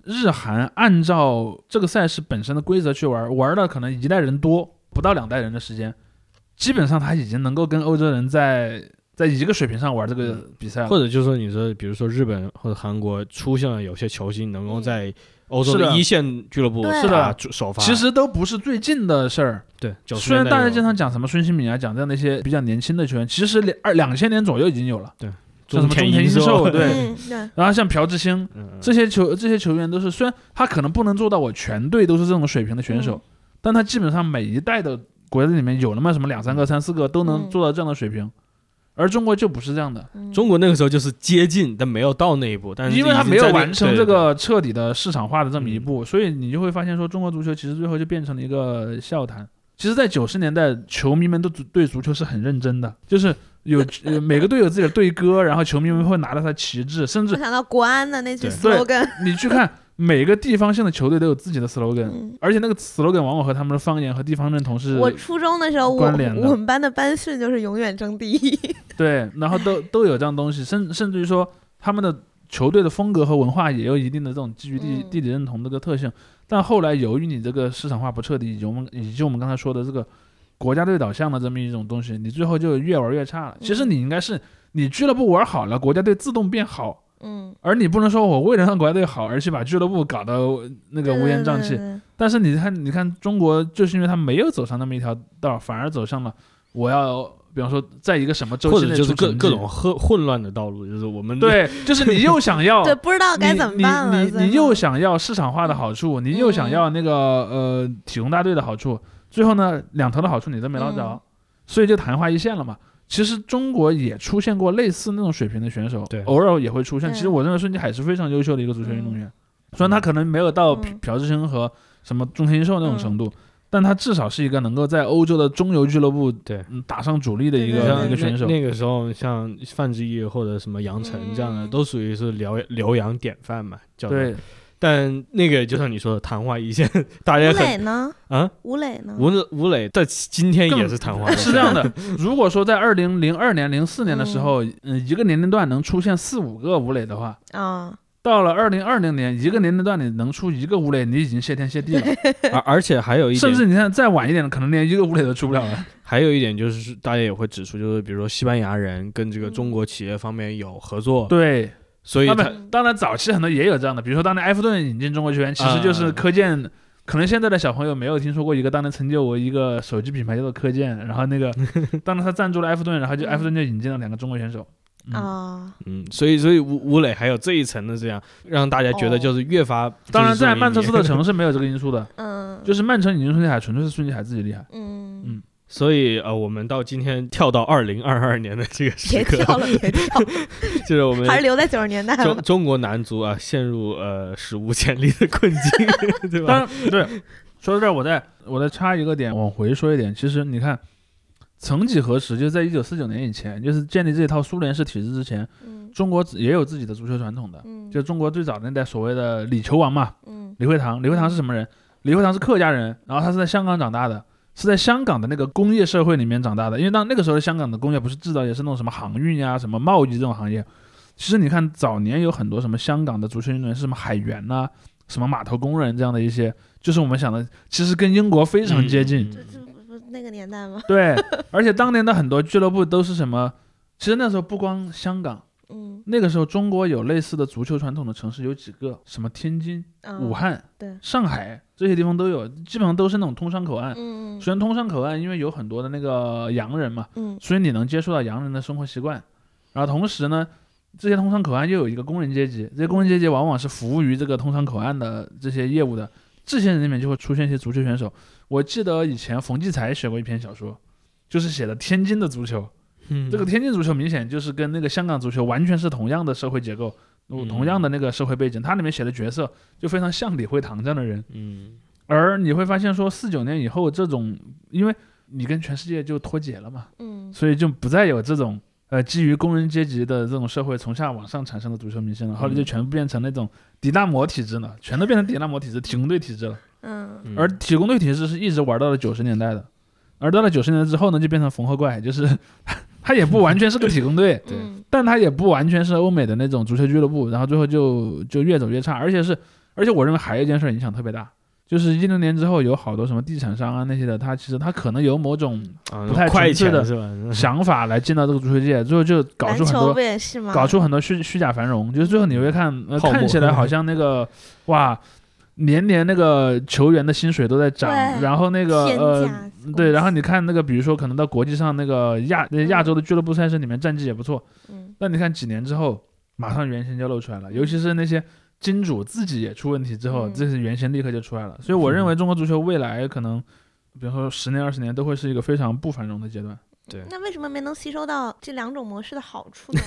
日韩按照这个赛事本身的规则去玩，玩了可能一代人多不到两代人的时间，基本上他已经能够跟欧洲人在。在一个水平上玩这个比赛，或者就是说，你说，比如说日本或者韩国出现了有些球星能够在欧洲的一线俱乐部是的。首发，其实都不是最近的事儿。对，虽然大家经常讲什么孙兴敏啊，讲这样的一些比较年轻的球员，其实两二两千年左右已经有了。对，像什么中田英寿，对，然后像朴智星这些球这些球员都是，虽然他可能不能做到我全队都是这种水平的选手，但他基本上每一代的国家队里面有那么什么两三个、三四个都能做到这样的水平，而中国就不是这样的。中国那个时候就是接近，但没有到那一步，但是因为他没有完成这个彻底的市场化的这么一步，所以你就会发现说，中国足球其实最后就变成了一个笑谈。其实，在九十年代，球迷们都对足球是很认真的，就是有 [LAUGHS] 每个队有自己的队歌，然后球迷们会拿着他旗帜，甚至想到国安的那句 slogan。[LAUGHS] 你去看每个地方性的球队都有自己的 slogan，而且那个 slogan 往往和他们的方言和地方认同是。我初中的时候，我我们班的班训就是永远争第一。[LAUGHS] 对，然后都 [LAUGHS] 都有这样东西，甚甚至于说他们的球队的风格和文化也有一定的这种基于地地理认同这个特性。但后来由于你这个市场化不彻底，以及我们以及我们刚才说的这个国家队导向的这么一种东西，你最后就越玩越差了。其实你应该是你俱乐部玩好了，国家队自动变好。嗯。而你不能说我为了让国家队好而去把俱乐部搞得那个乌烟瘴气。但是你看，你看中国就是因为他没有走上那么一条道，反而走上了我要。比方说，在一个什么周期内就是各各种混混乱的道路，就是我们对，就是你又想要 [LAUGHS] 对，不知道该怎么办了。你你你又想要市场化的好处，你又想要那个呃体工大队的好处，最后呢，两头的好处你都没捞着，所以就昙花一现了嘛。其实中国也出现过类似那种水平的选手，对，偶尔也会出现。其实我认为孙继海是非常优秀的一个足球运动员，虽然他可能没有到朴智星和什么中田英寿那种程度。但他至少是一个能够在欧洲的中游俱乐部对打上主力的一个一个选手。那个时候，像范志毅或者什么杨晨这样的，都属于是辽辽阳典范嘛。叫对。但那个就像你说的，昙花一现，[LAUGHS] 大家吴磊呢？啊，吴磊呢？吴吴磊在今天也是昙花一现。[LAUGHS] 是这样的，如果说在二零零二年、零四年的时候，嗯，一个年龄段能出现四五个吴磊的话，啊。到了二零二零年，一个年龄段里能出一个吴磊，你已经谢天谢地了。[LAUGHS] 而而且还有一点，甚至你看再晚一点的，可能连一个吴磊都出不了了。还有一点就是，大家也会指出，就是比如说西班牙人跟这个中国企业方面有合作。对，所以他当然早期很多也有这样的，比如说当年埃弗顿引进中国球员，其实就是科健。可能现在的小朋友没有听说过一个当年成就我一个手机品牌叫做科健，然后那个 [LAUGHS] 当年他赞助了埃弗顿，然后就埃弗顿就引进了两个中国选手。啊，嗯，所以所以吴吴磊还有这一层的这样，让大家觉得就是越发。当然，在曼彻斯特城是没有这个因素的，[LAUGHS] 嗯，就是曼城引进孙继海，纯粹是孙继海自己厉害，嗯嗯。所以呃，我们到今天跳到二零二二年的这个时刻，别跳了，别跳，[LAUGHS] 就是我们还是留在九十年代。中中国男足啊，陷入呃史无前例的困境，[LAUGHS] 对吧？对，说到这儿，我再我再插一个点，往回说一点，其实你看。曾几何时，就在一九四九年以前，就是建立这套苏联式体制之前，中国也有自己的足球传统的。就中国最早的那代所谓的“李球王”嘛，李惠堂。李惠堂是什么人？李惠堂是客家人，然后他是在香港长大的，是在香港的那个工业社会里面长大的。因为当那个时候的香港的工业不是制造业，是那种什么航运呀、什么贸易这种行业。其实你看早年有很多什么香港的足球运动员是什么海员呐、什么码头工人这样的一些，就是我们想的，其实跟英国非常接近。那个年代吗？对，[LAUGHS] 而且当年的很多俱乐部都是什么？其实那时候不光香港，嗯，那个时候中国有类似的足球传统的城市有几个？什么天津、武汉、对，上海这些地方都有，基本上都是那种通商口岸。嗯虽然通商口岸因为有很多的那个洋人嘛，嗯，所以你能接触到洋人的生活习惯。然后同时呢，这些通商口岸又有一个工人阶级，这些工人阶级往往是服务于这个通商口岸的这些业务的。这些人里面就会出现一些足球选手。我记得以前冯骥才写过一篇小说，就是写的天津的足球。嗯，这个天津足球明显就是跟那个香港足球完全是同样的社会结构，同样的那个社会背景。它里面写的角色就非常像李惠堂这样的人。嗯，而你会发现说，四九年以后这种，因为你跟全世界就脱节了嘛。嗯，所以就不再有这种呃基于工人阶级的这种社会从下往上产生的足球明星了。后来就全部变成那种迪纳摩体制了，全都变成迪纳摩体制、体工队体制了。嗯，而体工队体制是一直玩到了九十年代的，而到了九十年代之后呢，就变成缝合怪，就是他也不完全是个体工队，[LAUGHS] 对，但他也不完全是欧美的那种足球俱乐部，然后最后就就越走越差，而且是，而且我认为还有一件事影响特别大，就是一六年之后有好多什么地产商啊那些的，他其实他可能有某种不太纯粹的想法来进到这个足球界，最后就搞出很多搞出很多虚虚假繁荣，就是最后你会看看起来好像那个哇。年年那个球员的薪水都在涨，然后那个呃，对，然后你看那个，比如说可能到国际上那个亚亚洲的俱乐部赛事里面战绩也不错，嗯，那你看几年之后，马上原型就露出来了，尤其是那些金主自己也出问题之后，这些原型立刻就出来了。所以我认为中国足球未来可能，比如说十年、二十年都会是一个非常不繁荣的阶段。对，那为什么没能吸收到这两种模式的好处呢？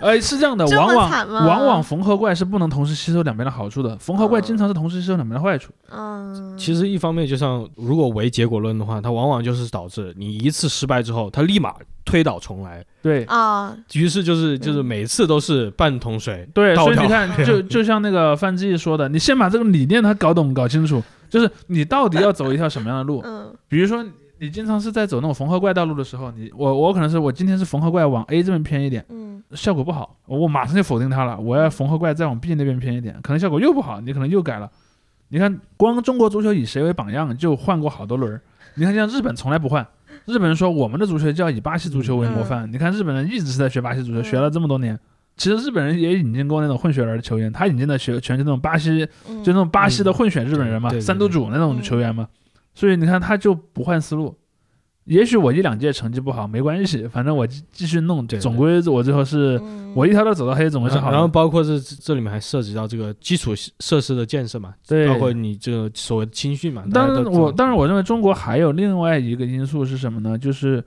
呃，[LAUGHS] 是这样的，[LAUGHS] 往往往往缝合怪是不能同时吸收两边的好处的，缝合怪经常是同时吸收两边的坏处。嗯，其实一方面就像如果唯结果论的话，它往往就是导致你一次失败之后，它立马推倒重来。对啊，于是就是就是每次都是半桶水。对，所以你看，[LAUGHS] 就就像那个范志毅说的，你先把这个理念他搞懂搞清楚，就是你到底要走一条什么样的路。嗯，比如说。你经常是在走那种缝合怪道路的时候，你我我可能是我今天是缝合怪往 A 这边偏一点，嗯，效果不好，我马上就否定它了。我要缝合怪再往 B 那边偏一点，可能效果又不好，你可能又改了。你看，光中国足球以谁为榜样就换过好多轮儿。你看，像日本从来不换，日本人说我们的足球就要以巴西足球为模范。你看日本人一直是在学巴西足球，学了这么多年。其实日本人也引进过那种混血儿的球员，他引进的学全是那种巴西，就那种巴西的混血日本人嘛，三都主那种球员嘛。所以你看他就不换思路。也许我一两届成绩不好没关系，反正我继续弄，总归我最后是我一条道走到黑，总归是好。然后包括这这里面还涉及到这个基础设施的建设嘛，对，包括你这个所谓的青训嘛。当然我当然我认为中国还有另外一个因素是什么呢？就是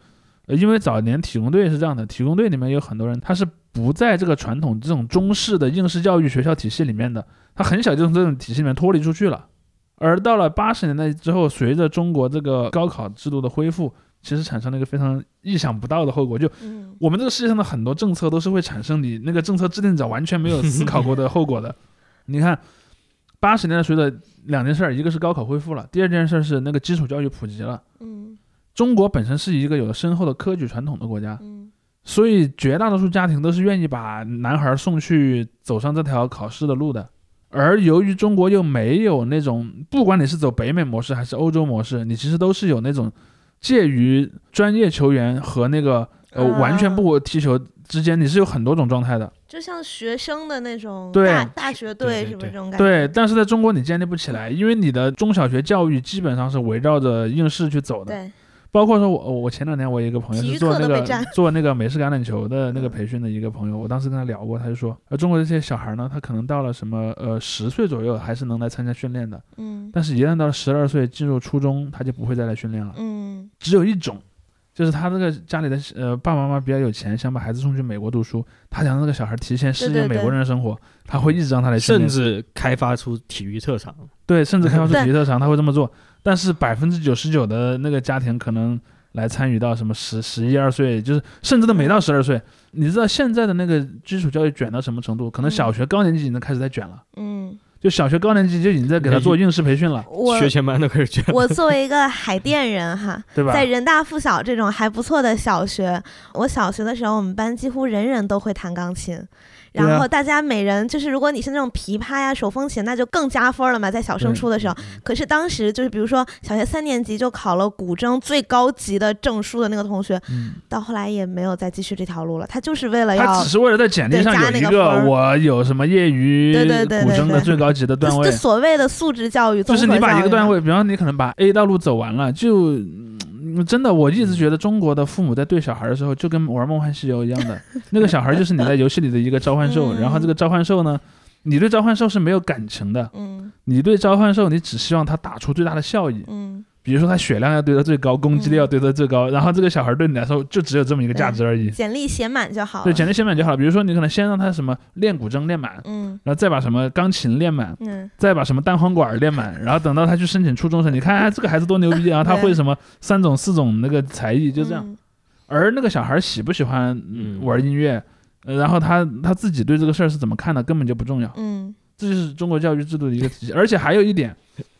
因为早年体工队是这样的，体工队里面有很多人他是不在这个传统这种中式的应试教育学校体系里面的，他很小就从这种体系里面脱离出去了。而到了八十年代之后，随着中国这个高考制度的恢复。其实产生了一个非常意想不到的后果，就我们这个世界上的很多政策都是会产生你那个政策制定者完全没有思考过的后果的。[LAUGHS] 你看，八十年代随着两件事，一个是高考恢复了，第二件事是那个基础教育普及了。嗯，中国本身是一个有了深厚的科举传统的国家，嗯，所以绝大多数家庭都是愿意把男孩送去走上这条考试的路的。而由于中国又没有那种，不管你是走北美模式还是欧洲模式，你其实都是有那种。介于专业球员和那个呃完全不踢球之间，你是有很多种状态的，就像学生的那种大大学队什么这种感觉？对，但是在中国你建立不起来，因为你的中小学教育基本上是围绕着应试去走的。对。包括说，我我前两天我有一个朋友是做那个 [LAUGHS] 做那个美式橄榄球的那个培训的一个朋友，我当时跟他聊过，他就说，呃，中国这些小孩呢，他可能到了什么呃十岁左右还是能来参加训练的，嗯，但是一旦到了十二岁进入初中，他就不会再来训练了，嗯，只有一种，就是他这个家里的呃爸爸妈妈比较有钱，想把孩子送去美国读书，他想让这个小孩提前适应美国人的生活，他会一直让他来甚至开发出体育特长，对，甚至开发出体育特长，他会这么做，但是百分之九十九的那个家庭可能。来参与到什么十十一二岁，就是甚至都没到十二岁。你知道现在的那个基础教育卷到什么程度？可能小学高年级已经开始在卷了。嗯，就小学高年级就已经在给他做应试培训了。学前班都开始卷。我作为一个海淀人哈，[LAUGHS] 对吧？在人大附小这种还不错的小学，我小学的时候，我们班几乎人人都会弹钢琴。然后大家每人就是，如果你是那种琵琶呀、手风琴，那就更加分了嘛，在小升初的时候。可是当时就是，比如说小学三年级就考了古筝最高级的证书的那个同学，到后来也没有再继续这条路了。他就是为了要，他只是为了在简历上有一个我有什么业余古筝的最高级的段位。就所谓的素质教育，就是你把一个段位，比方你可能把 A 道路走完了，就。真的，我一直觉得中国的父母在对小孩的时候，就跟玩《梦幻西游》一样的，那个小孩就是你在游戏里的一个召唤兽，然后这个召唤兽呢，你对召唤兽是没有感情的，嗯，你对召唤兽，你只希望它打出最大的效益，嗯。比如说他血量要堆得最高，攻击力要堆得最高，然后这个小孩对你来说就只有这么一个价值而已。简历写满就好。对，简历写满就好了。比如说你可能先让他什么练古筝练满，嗯，然后再把什么钢琴练满，嗯，再把什么单簧管练满，然后等到他去申请初中生，你看哎这个孩子多牛逼啊，他会什么三种四种那个才艺，就这样。而那个小孩喜不喜欢玩音乐，然后他他自己对这个事儿是怎么看的，根本就不重要。嗯，这就是中国教育制度的一个体系。而且还有一点。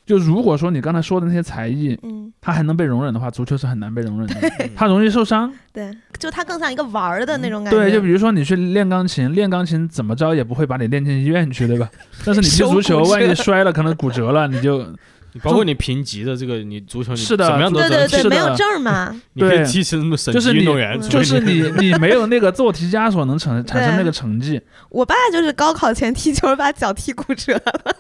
就如果说你刚才说的那些才艺，嗯，它还能被容忍的话，足球是很难被容忍的，[LAUGHS] 他容易受伤。对，就他更像一个玩儿的那种感觉。对，就比如说你去练钢琴，练钢琴怎么着也不会把你练进医院去，对吧？[LAUGHS] 但是你踢足球，万一摔了，可能骨折了，你就。[LAUGHS] 包括你评级的这个，你足球是的，怎么样都对对对，没有证嘛。你可以踢成什么省级运动员，就是你你没有那个做题枷锁能产产生那个成绩。我爸就是高考前踢球把脚踢骨折了。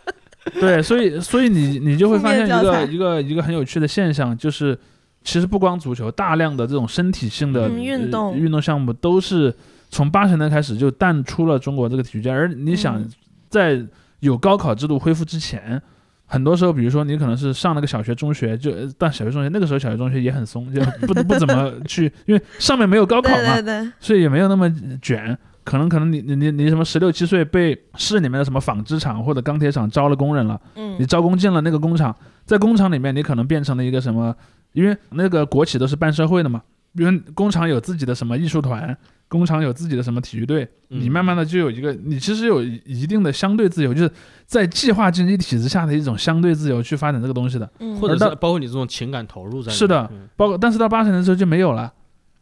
[LAUGHS] 对，所以所以你你就会发现一个一个一个很有趣的现象，就是其实不光足球，大量的这种身体性的运动运动项目都是从八十年代开始就淡出了中国这个体育界。而你想，在有高考制度恢复之前，很多时候，比如说你可能是上了个小学、中学，就但小学、中学那个时候小学、中学也很松，就不不怎么去，因为上面没有高考嘛，所以也没有那么卷。可能可能你你你你什么十六七岁被市里面的什么纺织厂或者钢铁厂招了工人了，嗯，你招工进了那个工厂，在工厂里面你可能变成了一个什么？因为那个国企都是办社会的嘛，比如工厂有自己的什么艺术团，工厂有自己的什么体育队，你慢慢的就有一个，你其实有一定的相对自由，就是在计划经济体制下的一种相对自由去发展这个东西的，或者是包括你这种情感投入在。是的，包括但是到八十年的时候就没有了，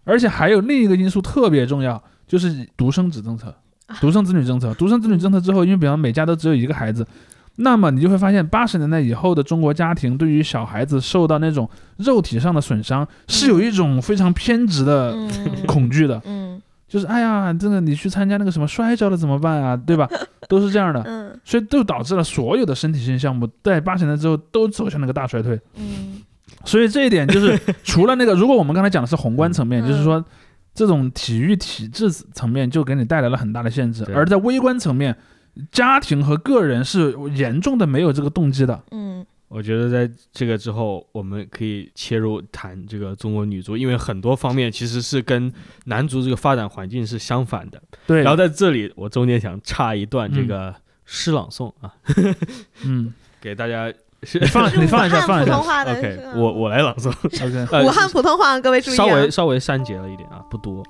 而且还有另一个因素特别重要。就是独生子政策，独生子女政策，独生子女政策之后，因为比方每家都只有一个孩子，那么你就会发现，八十年代以后的中国家庭对于小孩子受到那种肉体上的损伤，是有一种非常偏执的恐惧的。嗯，[LAUGHS] 就是哎呀，这个你去参加那个什么摔跤了怎么办啊？对吧？都是这样的。嗯，所以都导致了所有的身体性项目在八十年代之后都走向那个大衰退。嗯，所以这一点就是除了那个，如果我们刚才讲的是宏观层面，就是说。这种体育体制层面就给你带来了很大的限制，而在微观层面，家庭和个人是严重的没有这个动机的。嗯，我觉得在这个之后，我们可以切入谈这个中国女足，因为很多方面其实是跟男足这个发展环境是相反的。对。然后在这里，我中间想插一段这个诗朗诵啊，嗯，[LAUGHS] 给大家。你放你放一下，放一下。OK，我我来朗诵。[LAUGHS] OK，武汉普通话，各位注意。稍微稍微删节了一点啊，不多。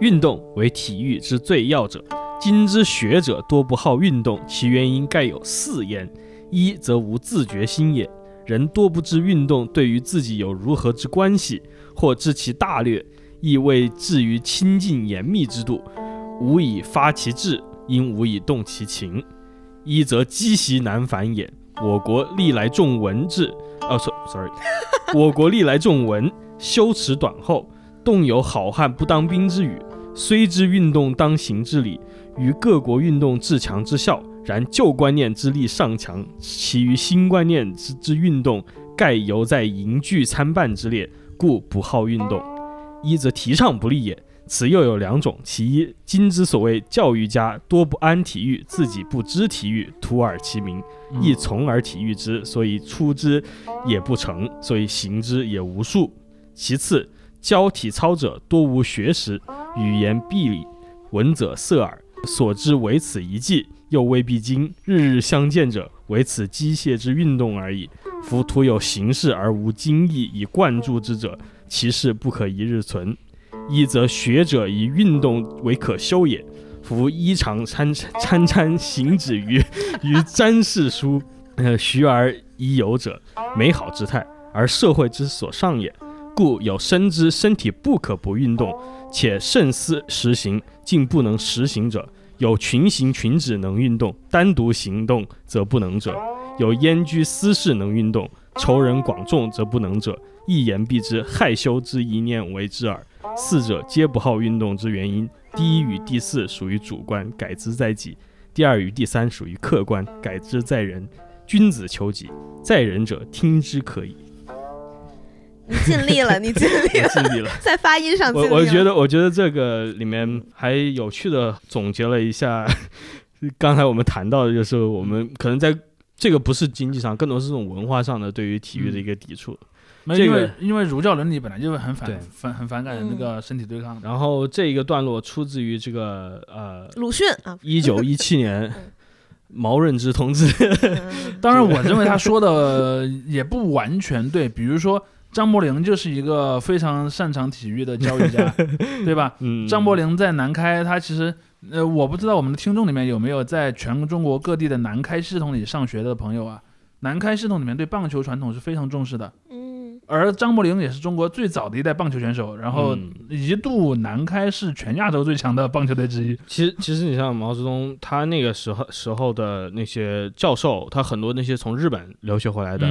运动为体育之最要者，今之学者多不好运动，其原因盖有四焉：一则无自觉心也，人多不知运动对于自己有如何之关系，或知其大略，亦未至于亲近严密之度，无以发其志，因无以动其情。一则积习难返也。我国历来重文治，哦，sorry，我国历来重文，修辞短厚，动有好汉不当兵之语。虽知运动当行之理，与各国运动自强之效，然旧观念之力尚强，其余新观念之之运动，盖犹在迎聚参半之列，故不好运动。一则提倡不利也。此又有两种：其一，今之所谓教育家多不安体育，自己不知体育，徒耳其名，亦从而体育之，所以出之也不成，所以行之也无数。其次，教体操者多无学识，语言闭礼，闻者色耳，所知唯此一技，又未必精。日日相见者，唯此机械之运动而已。夫徒有形式而无精意以贯注之者，其事不可一日存。一则学者以运动为可修也，夫衣裳参参参行止于于瞻视书，呃徐而已有者，美好之态，而社会之所尚也。故有深知身体不可不运动，且慎思实行，竟不能实行者；有群行群止能运动，单独行动则不能者；有焉居私事能运动，仇人广众则不能者。一言蔽之，害羞之一念为之耳。四者皆不好运动之原因，第一与第四属于主观，改之在己；第二与第三属于客观，改之在人。君子求己，在人者听之可以。你尽力了，你尽力了，尽力了，在发音上。我我觉得，我觉得这个里面还有趣的总结了一下，刚才我们谈到的就是我们可能在这个不是经济上，更多是这种文化上的对于体育的一个抵触。因为因为儒教伦理本来就很反反很反感那个身体对抗。然后这一个段落出自于这个呃鲁迅啊，一九一七年毛润之同志。[LAUGHS] 当然，我认为他说的也不完全对。比如说张伯苓就是一个非常擅长体育的教育家，[LAUGHS] 对吧？张伯苓在南开，他其实呃，我不知道我们的听众里面有没有在全中国各地的南开系统里上学的朋友啊？南开系统里面对棒球传统是非常重视的。而张伯苓也是中国最早的一代棒球选手，然后一度南开是全亚洲最强的棒球队之一。其实，其实你像毛泽东，他那个时候时候的那些教授，他很多那些从日本留学回来的，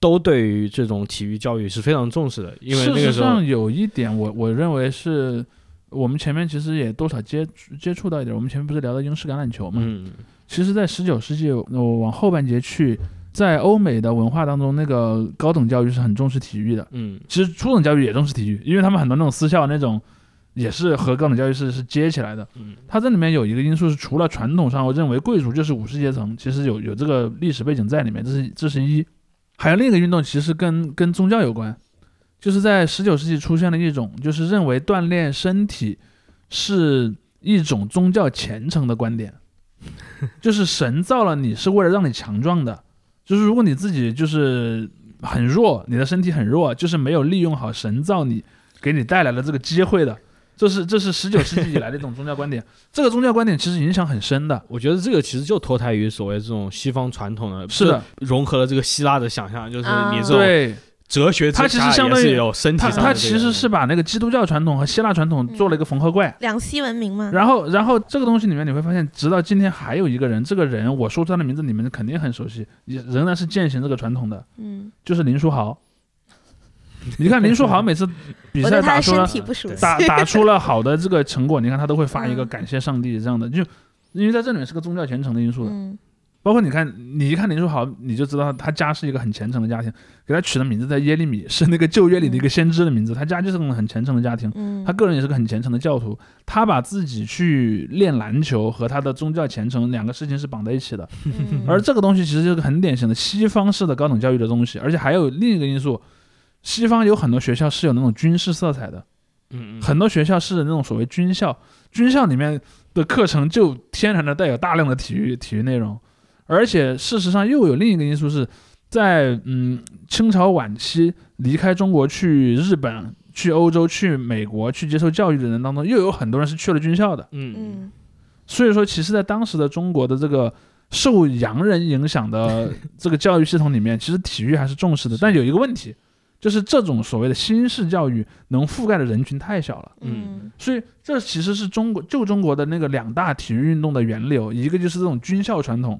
都对于这种体育教育是非常重视的。因为事实上有一点，我我认为是我们前面其实也多少接接触到一点。我们前面不是聊到英式橄榄球嘛？嗯，其实，在十九世纪，我往后半截去。在欧美的文化当中，那个高等教育是很重视体育的。嗯，其实初等教育也重视体育，因为他们很多那种私校那种，也是和高等教育是是接起来的。嗯，它这里面有一个因素是，除了传统上我认为贵族就是武士阶层，其实有有这个历史背景在里面，这是这是一。还有另一个运动，其实跟跟宗教有关，就是在十九世纪出现了一种，就是认为锻炼身体是一种宗教虔诚的观点，就是神造了你是为了让你强壮的，就是如果你自己就是很弱，你的身体很弱，就是没有利用好神造你给你带来的这个机会的。这是这是十九世纪以来的一种宗教观点，[LAUGHS] 这个宗教观点其实影响很深的。我觉得这个其实就脱胎于所谓这种西方传统的，是的，融合了这个希腊的想象，就是你这种哲学，它其实相当于有身体上，它其实是把那个基督教传统和希腊传统做了一个缝合怪，两栖文明嘛。然后，然后这个东西里面你会发现，直到今天还有一个人，这个人我说出他的名字，你们肯定很熟悉，也仍然是践行这个传统的，嗯，就是林书豪。你看林书豪每次比赛打出了打打出了好的这个成果，你看他都会发一个感谢上帝这样的，就因为在这里面是个宗教虔诚的因素的。包括你看，你一看林书豪，你就知道他家是一个很虔诚的家庭，给他取的名字叫耶利米，[LAUGHS] 是那个旧约里的一个先知的名字。他家就是那种很虔诚的家庭，他个人也是个很虔诚的教徒。他把自己去练篮球和他的宗教虔诚两个事情是绑在一起的。而这个东西其实就是很典型的西方式的高等教育的东西，而且还有另一个因素。西方有很多学校是有那种军事色彩的，嗯，很多学校是那种所谓军校，军校里面的课程就天然的带有大量的体育体育内容，而且事实上又有另一个因素是在嗯清朝晚期离开中国去日本、去欧洲、去美国去接受教育的人当中，又有很多人是去了军校的，嗯嗯，所以说其实，在当时的中国的这个受洋人影响的这个教育系统里面，其实体育还是重视的，但有一个问题。就是这种所谓的新式教育能覆盖的人群太小了，嗯，所以这其实是中国旧中国的那个两大体育运动的源流，一个就是这种军校传统，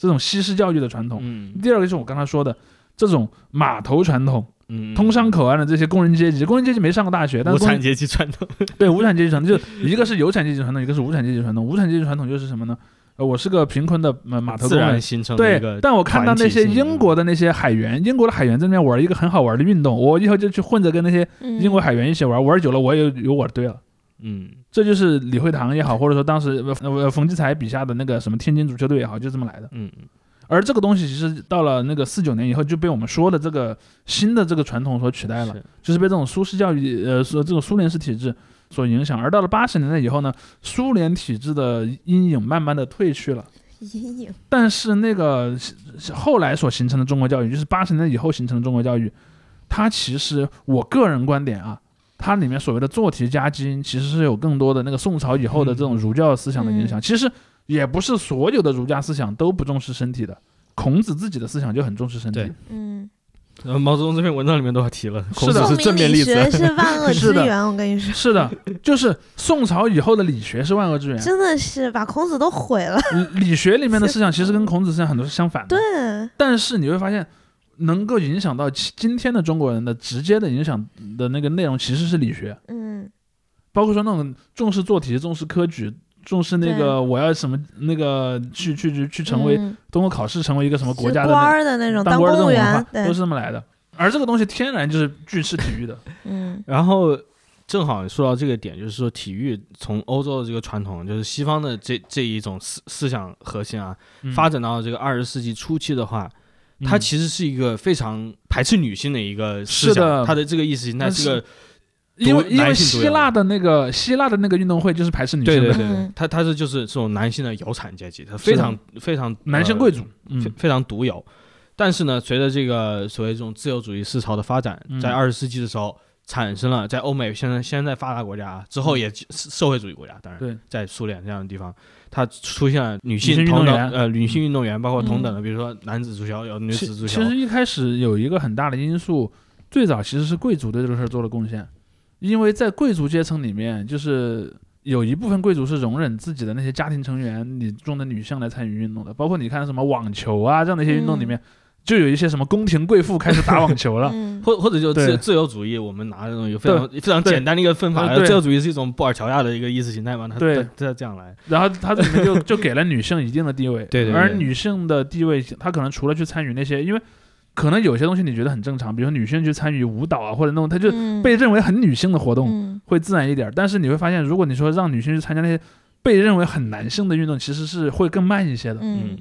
这种西式教育的传统，嗯，第二个就是我刚才说的这种码头传统，嗯，通商口岸的这些工人阶级，工人阶级没上过大学，但是无产阶级传统，[LAUGHS] 对，无产阶级传统就一个是有产阶级传统，一个是无产阶级传统，无产阶级传统就是什么呢？呃我是个贫困的码码头工人，对，但我看到那些英国的那些海员，英国的海员在那边玩一个很好玩的运动，我以后就去混着跟那些英国海员一起玩，玩久了我也有我的队了。嗯，这就是李惠堂也好，或者说当时呃冯骥才笔下的那个什么天津足球队也好，就这么来的。嗯，而这个东西其实到了那个四九年以后就被我们说的这个新的这个传统所取代了，就是被这种苏式教育呃说这种苏联式体制。所影响，而到了八十年代以后呢，苏联体制的阴影慢慢的褪去了，阴影。但是那个后来所形成的中国教育，就是八十年代以后形成的中国教育，它其实我个人观点啊，它里面所谓的做题加基其实是有更多的那个宋朝以后的这种儒教思想的影响。其实也不是所有的儒家思想都不重视身体的，孔子自己的思想就很重视身体。嗯。然后毛泽东这篇文章里面都要提了，是的，是正面例子，学是万恶之源。我跟你说，是的，就是宋朝以后的理学是万恶之源，真的是把孔子都毁了。理学里面的思想其实跟孔子思想很多是相反的，对。但是你会发现，能够影响到今天的中国人的直接的影响的那个内容，其实是理学。嗯，包括说那种重视做题、重视科举。重视那个，我要什么那个去去去去成为通过考试成为一个什么国家的官的那种当公务员，都是这么来的。而这个东西天然就是巨吃体育的。嗯，然后正好说到这个点，就是说体育从欧洲的这个传统，就是西方的这这一种思思想核心啊，发展到这个二十世纪初期的话，它其实是一个非常排斥女性的一个思想，它的这个意识形态是个。因为因为希腊的那个希腊的那个运动会就是排斥女性的，对对对，他他是就是这种男性的有产阶级，他非常非常男性贵族，非非常独有。但是呢，随着这个所谓这种自由主义思潮的发展，在二十世纪的时候，产生了在欧美现在现在发达国家之后也社会主义国家，当然在苏联这样的地方，它出现了女性同等呃女性运动员，包括同等的，比如说男子足球有女子足球。其实一开始有一个很大的因素，最早其实是贵族对这个事儿做了贡献。因为在贵族阶层里面，就是有一部分贵族是容忍自己的那些家庭成员里中的女性来参与运动的，包括你看什么网球啊这样的一些运动里面，就有一些什么宫廷贵妇开始打网球了，[LAUGHS] 或或者就自自由主义，我们拿这种有非常非常简单的一个分法，自由主义是一种布尔乔亚的一个意识形态嘛，它对它这样来，然后它里面就就给了女性一定的地位，对对，而女性的地位，她可能除了去参与那些，因为。可能有些东西你觉得很正常，比如说女性去参与舞蹈啊，或者那种，她就被认为很女性的活动，会自然一点。但是你会发现，如果你说让女性去参加那些被认为很男性的运动，其实是会更慢一些的。嗯，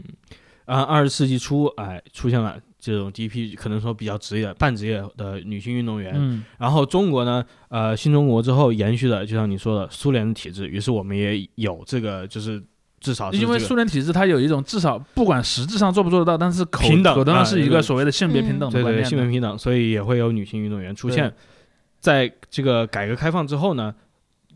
啊，二十世纪初，哎，出现了这种第一批可能说比较职业、半职业的女性运动员。嗯，然后中国呢，呃，新中国之后延续的，就像你说的苏联的体制，于是我们也有这个，就是至少因为苏联体制它有一种至少不管实质上做不做得到，但是口平等口头上是一个所谓的性别平等的对。性别平等，所以也会有女性运动员出现。在这个改革开放之后呢，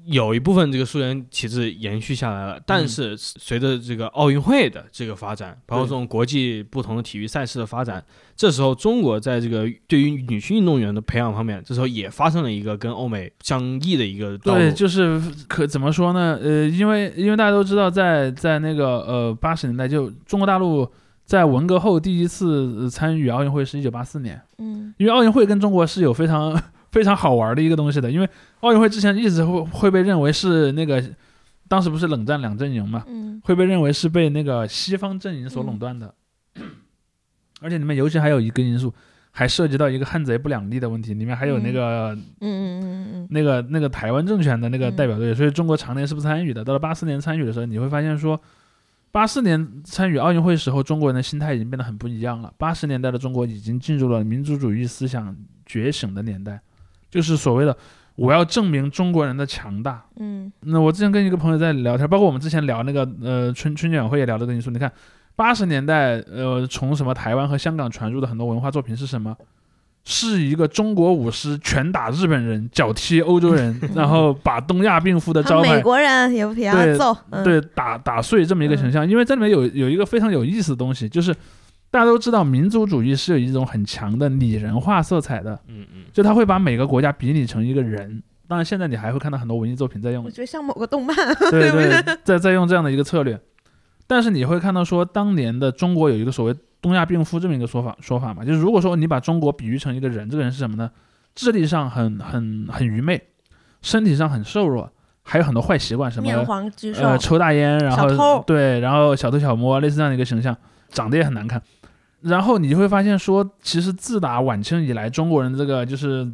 有一部分这个苏联体制延续下来了，但是随着这个奥运会的这个发展，包括这种国际不同的体育赛事的发展，这时候中国在这个对于女性运动员的培养方面，这时候也发生了一个跟欧美相异的一个道路。对，就是可怎么说呢？呃，因为因为大家都知道在，在那个呃八十年代，就中国大陆在文革后第一次参与奥运会是一九八四年。嗯，因为奥运会跟中国是有非常非常好玩的一个东西的，因为奥运会之前一直会会被认为是那个，当时不是冷战两阵营嘛，嗯，会被认为是被那个西方阵营所垄断的，而且里面尤其还有一个因素，还涉及到一个汉贼不两立的问题，里面还有那个、嗯。嗯嗯嗯那个那个台湾政权的那个代表队，所以中国常年是不参与的。到了八四年参与的时候，你会发现说，八四年参与奥运会时候，中国人的心态已经变得很不一样了。八十年代的中国已经进入了民族主义思想觉醒的年代，就是所谓的我要证明中国人的强大。嗯那我之前跟一个朋友在聊天，包括我们之前聊那个呃春春节晚会也聊这个因素。你看，八十年代呃从什么台湾和香港传入的很多文化作品是什么？是一个中国武师拳打日本人，脚踢欧洲人，[LAUGHS] 然后把东亚病夫的嗯，招牌美国人也也要对揍，嗯，对打打碎这么一个形象。因为这里面有有一个非常有意思的东西，就是大家都知道民族主义是有一种很强的拟人化色彩的，嗯嗯，就他会把每个国家比拟成一个人。当然，现在你还会看到很多文艺作品在用。我觉得像某个动漫，[LAUGHS] [LAUGHS] 对不对，在在用这样的一个策略，但是你会看到说，当年的中国有一个所谓“东亚病夫”这么一个说法说法嘛，就是如果说你把中国比喻成一个人，这个人是什么呢？智力上很很很愚昧，身体上很瘦弱，还有很多坏习惯，什么面黄肌瘦。呃，抽大烟，然后偷。对，然后小偷小摸，类似这样的一个形象，长得也很难看。然后你会发现说，其实自打晚清以来，中国人这个就是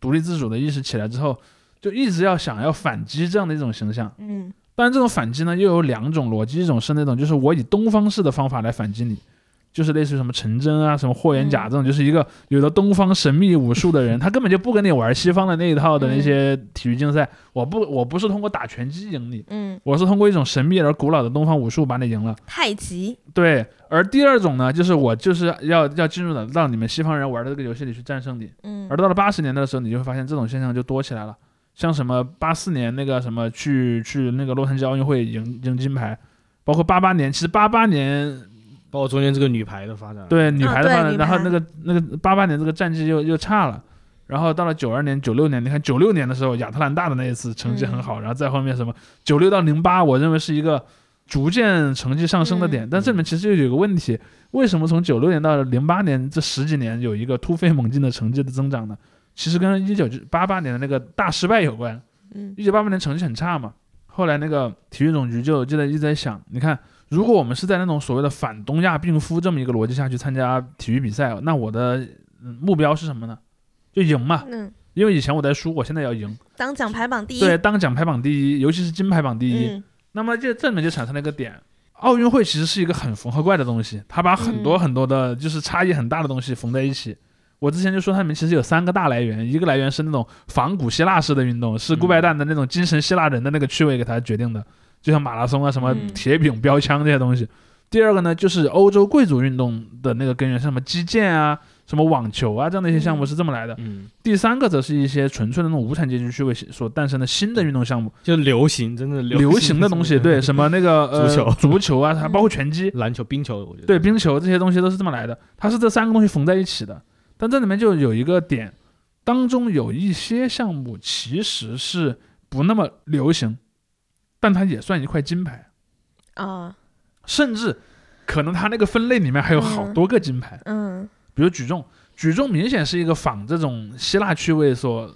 独立自主的意识起来之后，就一直要想要反击这样的一种形象。嗯当然，这种反击呢，又有两种逻辑，一种是那种就是我以东方式的方法来反击你，就是类似于什么陈真啊、什么霍元甲嗯这种，就是一个有了东方神秘武术的人，[LAUGHS] 他根本就不跟你玩西方的那一套的那些体育竞赛。我不，我不是通过打拳击赢你，嗯，我是通过一种神秘而古老的东方武术把你赢了。太极，对，而第二种呢，就是我就是要要进入的让你们西方人玩的这个游戏里去战胜你。嗯而到了八十年代的时候，你就会发现这种现象就多起来了。像什么八四年那个什么去去那个洛杉矶奥运会赢赢金牌，包括八八年，其实八八年包括中间这个女排的发展，对女排的发展，然后那个那个八八年这个战绩又又差了，然后到了九二年、九六年，你看九六年的时候亚特兰大的那一次成绩很好，然后再后面什么九六到零八，我认为是一个逐渐成绩上升的点，嗯。但这里面其实又有一个问题，为什么从九六年到零八年这十几年有一个突飞猛进的成绩的增长呢？其实跟一九八八年的那个大失败有关。嗯。一九八八年成绩很差嘛，后来那个体育总局就就在一直在想，你看，如果我们是在那种所谓的反东亚病夫这么一个逻辑下去参加体育比赛，那我的嗯目标是什么呢？就赢嘛，嗯，因为以前我在输，我现在要赢，当奖牌榜第一，对，当奖牌榜第一，尤其是金牌榜第一，嗯。那么这这里面就产生了一个点。奥运会其实是一个很缝合怪的东西，它把很多嗯。很多的，就是差异很大的东西缝在一起。我之前就说它里面其实有三个大来源，一个来源是那种仿古希腊式的运动，是顾拜旦的那种精神希腊人的那个趣味给他决定的，就像马拉松啊、什么嗯。铁饼、标枪这些东西。第二个呢，就是欧洲贵族运动的那个根源，像什么击剑啊、什么网球啊这样的一些项目是这么来的。嗯，第三个则是一些纯粹的那种无产阶级趣味所诞生的新的运动项目，就流行，真的流行。的东西，[LAUGHS] 对，什么那个呃足球。足球啊，还包括拳击，篮球、冰球，我觉得。对，冰球这些东西都是这么来的，它是这三个东西缝在一起的。但这里面就有一个点，当中有一些项目其实是不那么流行，但它也算一块金牌，啊，甚至可能它那个分类里面还有好多个金牌，嗯。比如举重，举重明显是一个仿这种希腊趣味所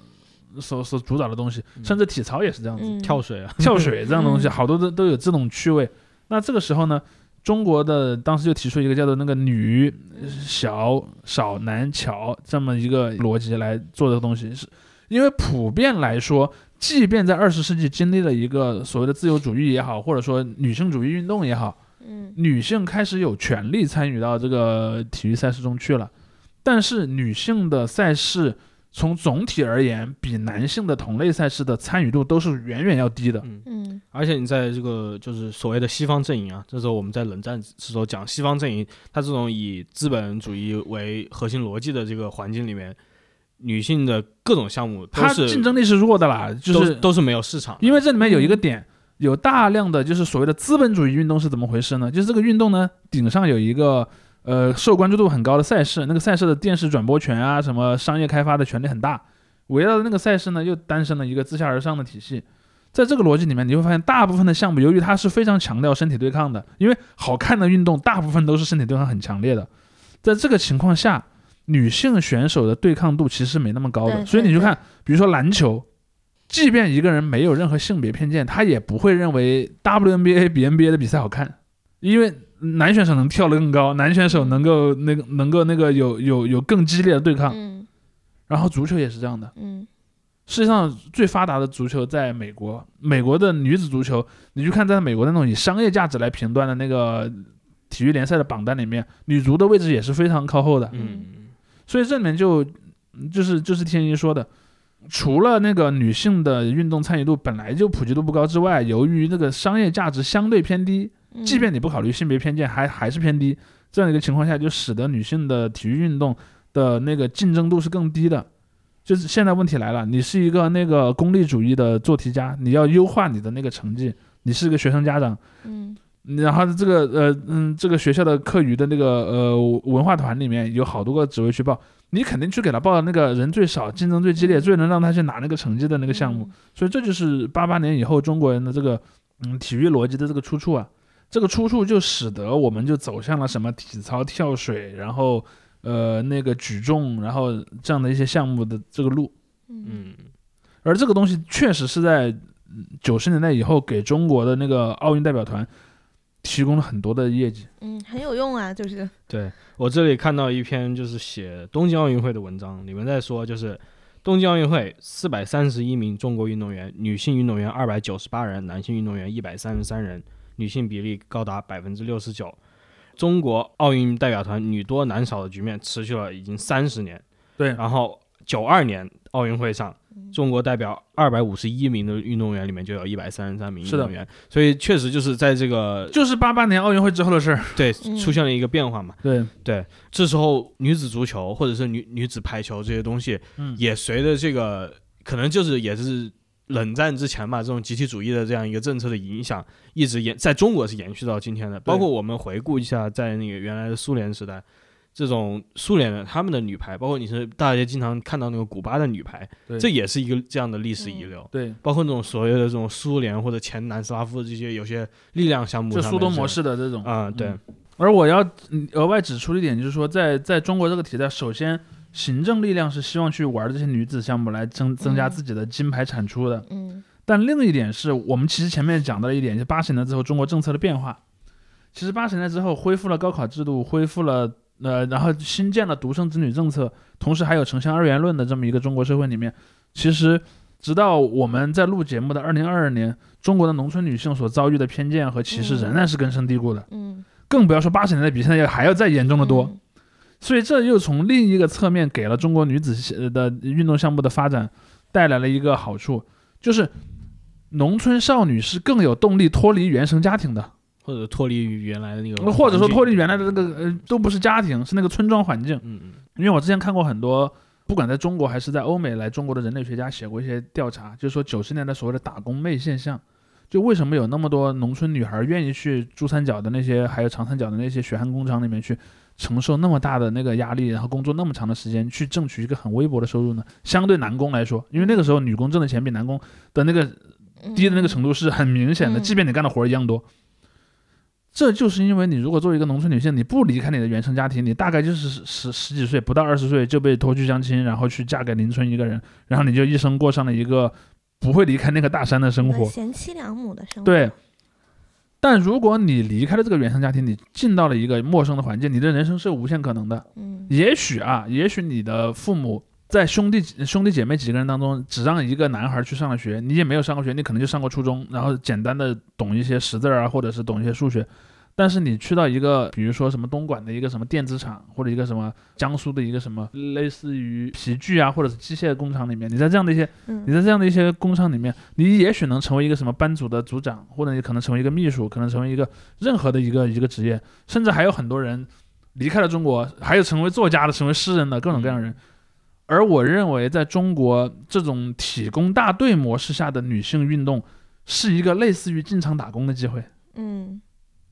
所所主导的东西，嗯。甚至体操也是这样子。嗯，跳水啊，[LAUGHS] 跳水这样的东西，嗯。好多都都有这种趣味。那这个时候呢，中国的当时就提出一个叫做那个女小少男巧这么一个逻辑来做的东西，是因为普遍来说，即便在二十世纪经历了一个所谓的自由主义也好，或者说女性主义运动也好，嗯，女性开始有权利参与到这个体育赛事中去了，但是女性的赛事从总体而言，比男性的同类赛事的参与度都是远远要低的。嗯。嗯，而且你在这个就是所谓的西方阵营啊，这时候我们在冷战时候讲西方阵营，它这种以资本主义为核心逻辑的这个环境里面，女性的各种项目它是竞争力是弱的啦，就是都都是没有市场，因为这里面有一个点，有大量的就是所谓的资本主义运动是怎么回事呢？就是这个运动呢，顶上有一个呃受关注度很高的赛事，那个赛事的电视转播权啊，什么商业开发的权利很大，围绕着那个赛事呢，又诞生了一个自下而上的体系。在这个逻辑里面，你会发现大部分的项目，由于它是非常强调身体对抗的，因为好看的运动大部分都是身体对抗很强烈的，在这个情况下，女性选手的对抗度其实没那么高的，所以你就看，比如说篮球，即便一个人没有任何性别偏见，他也不会认为 WNBA 比 NBA 的比赛好看，因为男选手能跳得更高，男选手能够那个能够那个有有有更激烈的对抗，嗯。然后足球也是这样的。嗯。世界上最发达的足球在美国，美国的女子足球，你去看在美国那种以商业价值来评断的那个体育联赛的榜单里面，女足的位置也是非常靠后的。嗯所以这里面就就是就是天一说的，除了那个女性的运动参与度本来就普及度不高之外，由于那个商业价值相对偏低，嗯，即便你不考虑性别偏见，还还是偏低，这样的一个情况下，就使得女性的体育运动的那个竞争度是更低的。就是现在问题来了，你是一个那个功利主义的做题家，你要优化你的那个成绩，你是一个学生家长，嗯然后这个呃嗯，这个学校的课余的那个呃文化团里面有好多个职位去报，你肯定去给他报那个人最少、竞争最激烈、最能让他去拿那个成绩的那个项目。所以这就是八八年以后中国人的这个嗯体育逻辑的这个出处啊，这个出处就使得我们就走向了什么体操、跳水，然后呃那个举重，然后这样的一些项目的这个路。嗯嗯而这个东西确实是在九十年代以后给中国的那个奥运代表团提供了很多的业绩。嗯，很有用啊，就是对我这里看到一篇就是写东京奥运会的文章，里面在说就是东京奥运会四百三十一名中国运动员，女性运动员二百九十八人，男性运动员一百三十三人，女性比例高达百分之六十九。中国奥运代表团女多男少的局面持续了已经三十年，对，然后九二年奥运会上，中国代表二百五十一名的运动员里面就有一百三十三名运动员，所以确实就是在这个就是八八年奥运会之后的事儿。对嗯出现了一个变化嘛。对，对，这时候女子足球或者是女女子排球这些东西，嗯，也随着这个可能就是也是冷战之前嘛，这种集体主义的这样一个政策的影响，一直延在中国是延续到今天的。包括我们回顾一下，在那个原来的苏联时代，这种苏联的他们的女排，包括你是大家经常看到那个古巴的女排，这也是一个这样的历史遗留。对，包括那种所谓的这种苏联或者前南斯拉夫的这些有些力量项目就苏东模式的这种。啊、对，嗯而我要嗯额外指出一点，就是说在在中国这个题材，首先行政力量是希望去玩这些女子项目来增增加嗯自己的金牌产出的。嗯但另一点是我们其实前面讲到了一点，就八十年代之后中国政策的变化。其实八十年代之后恢复了高考制度，恢复了呃，然后新建了独生子女政策，同时还有城乡二元论的这么一个中国社会里面，其实直到我们在录节目的二零二二年，中国的农村女性所遭遇的偏见和歧视嗯仍然是根深蒂固的，嗯，更不要说八十年代比现在要还要再严重的多。嗯。所以这又从另一个侧面给了中国女子呃的运动项目的发展带来了一个好处，就是农村少女是更有动力脱离原生家庭的，或者脱离于原来的那个，或者说脱离原来的那个呃都不是家庭，是那个村庄环境。嗯嗯因为我之前看过很多，不管在中国还是在欧美来中国的人类学家写过一些调查，就是说九十年代所谓的打工妹现象，就为什么有那么多农村女孩愿意去珠三角的那些，还有长三角的那些血汗工厂里面去承受那么大的那个压力，然后工作那么长的时间，去挣取一个很微薄的收入呢？相对男工来说，因为那个时候女工挣的钱比男工的那个嗯低的那个程度是很明显的，嗯即便你干的活儿一样多。这就是因为你如果作为一个农村女性，你不离开你的原生家庭，你大概就是十十十几岁，不到二十岁就被拖去相亲，然后去嫁给邻村一个人，然后你就一生过上了一个不会离开那个大山的生活。贤妻良母的生活，对，但如果你离开了这个原生家庭，你进到了一个陌生的环境，你的人生是有无限可能的。嗯也许啊，也许你的父母在兄弟兄弟姐妹几个人当中，只让一个男孩去上了学，你也没有上过学，你可能就上过初中，然后简单的懂一些识字啊，或者是懂一些数学。但是你去到一个，比如说什么东莞的一个什么电子厂，或者一个什么江苏的一个什么类似于皮具啊，或者是机械工厂里面，你在这样的一些，你在这样的一些工厂里面，你也许能成为一个什么班组的组长，或者你可能成为一个秘书，可能成为一个任何的一个一个职业，甚至还有很多人离开了中国，还有成为作家的，成为诗人的各种各样的人。而我认为，在中国这种体工大队模式下的女性运动，是一个类似于进厂打工的机会。嗯。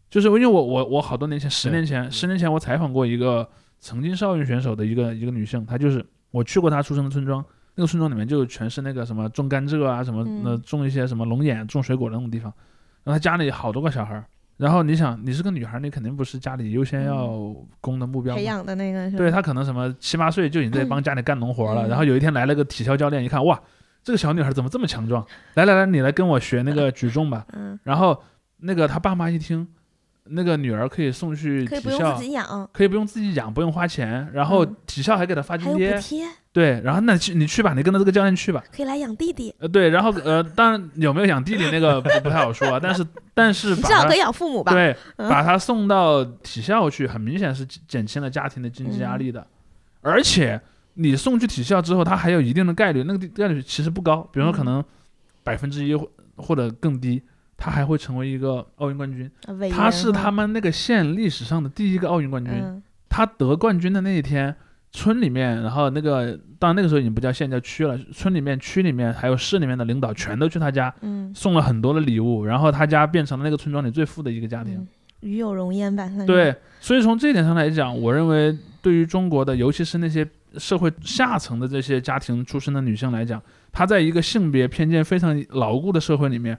就是因为我我我好多年前，十年前，十年前我采访过一个曾经是奥运选手的一个一个女性，她就是我去过她出生的村庄，那个村庄里面就全是那个什么种甘蔗啊，什么那种一些什么龙眼、种水果的那种地方，然后她家里好多个小孩儿，然后你想你是个女孩，你肯定不是家里优先要供的目标，培养的那个，对她可能什么七八岁就已经在帮家里干农活了，然后有一天来了个体校教练，一看哇，这个小女孩怎么这么强壮？来来来，你来跟我学那个举重吧，然后那个她爸妈一听。那个女儿可以送去体校，可以不用自己养，可以不用自己养，不用花钱，然后体校还给她发津贴，对，然后那去你去吧，你跟着这个教练去吧，可以来养弟弟，呃，对，然后呃，当然有没有养弟弟那个不 [LAUGHS] 不太好说，但是但是至少可以养父母吧，对，把他送到体校去，很明显是减轻了家庭的经济压力的，而且你送去体校之后，他还有一定的概率，那个概率其实不高，比如说可能百分之一或者更低。他还会成为一个奥运冠军，他是他们那个县历史上的第一个奥运冠军。他得冠军的那一天，村里面，然后那个，当然那个时候已经不叫县叫区了，村里面、区里面还有市里面的领导全都去他家，送了很多的礼物，然后他家变成了那个村庄里最富的一个家庭，与有荣焉吧。对，所以从这一点上来讲，我认为对于中国的，尤其是那些社会下层的这些家庭出身的女性来讲，她在一个性别偏见非常牢固的社会里面。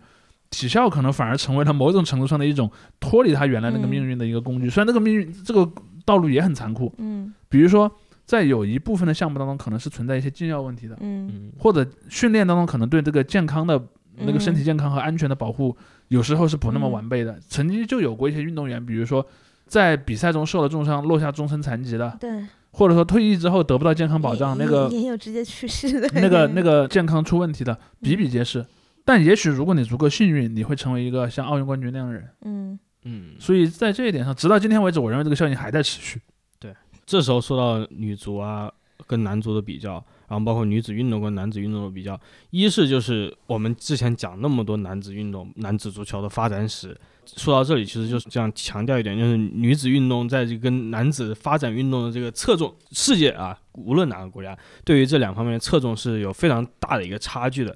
体校可能反而成为了某种程度上的一种脱离他原来那个命运的一个工具，虽然那个命运这个道路也很残酷，嗯，比如说在有一部分的项目当中，可能是存在一些禁药问题的，嗯，或者训练当中可能对这个健康的那个身体健康和安全的保护，有时候是不那么完备的。曾经就有过一些运动员，比如说在比赛中受了重伤，落下终身残疾的，对，或者说退役之后得不到健康保障，那个也有直接去世的，那个那个健康出问题的比比皆是。但也许如果你足够幸运，你会成为一个像奥运冠军那样的人。嗯嗯，所以在这一点上，直到今天为止，我认为这个效应还在持续。对，这时候说到女足啊跟男足的比较，然后包括女子运动跟男子运动的比较，一是就是我们之前讲那么多男子运动、男子足球的发展史，说到这里，其实就是这样强调一点，就是女子运动在这跟男子发展运动的这个侧重，世界啊，无论哪个国家，对于这两方面的侧重是有非常大的一个差距的。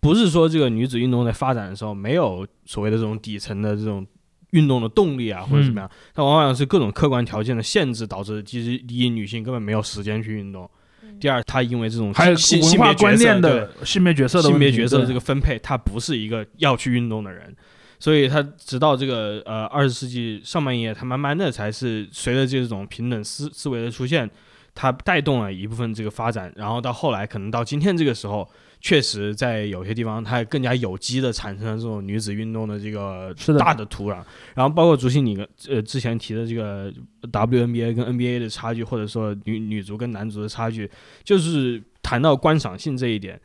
不是说这个女子运动在发展的时候没有所谓的这种底层的这种运动的动力啊，或者怎么样，它往往是各种客观条件的限制导致，其实第一女性根本没有时间去运动，第二她因为这种还有文化观念的性别角色的性别角色的这个分配，她不是一个要去运动的人，所以她直到这个呃二十世纪上半叶，她慢慢的才是随着这种平等思思维的出现，它带动了一部分这个发展，然后到后来可能到今天这个时候。确实，在有些地方，它更加有机的产生了这种女子运动的这个大的土壤。然后，包括竹溪你呃之前提的这个 WNBA 跟 NBA 的差距，或者说女女足跟男足的差距，就是谈到观赏性这一点。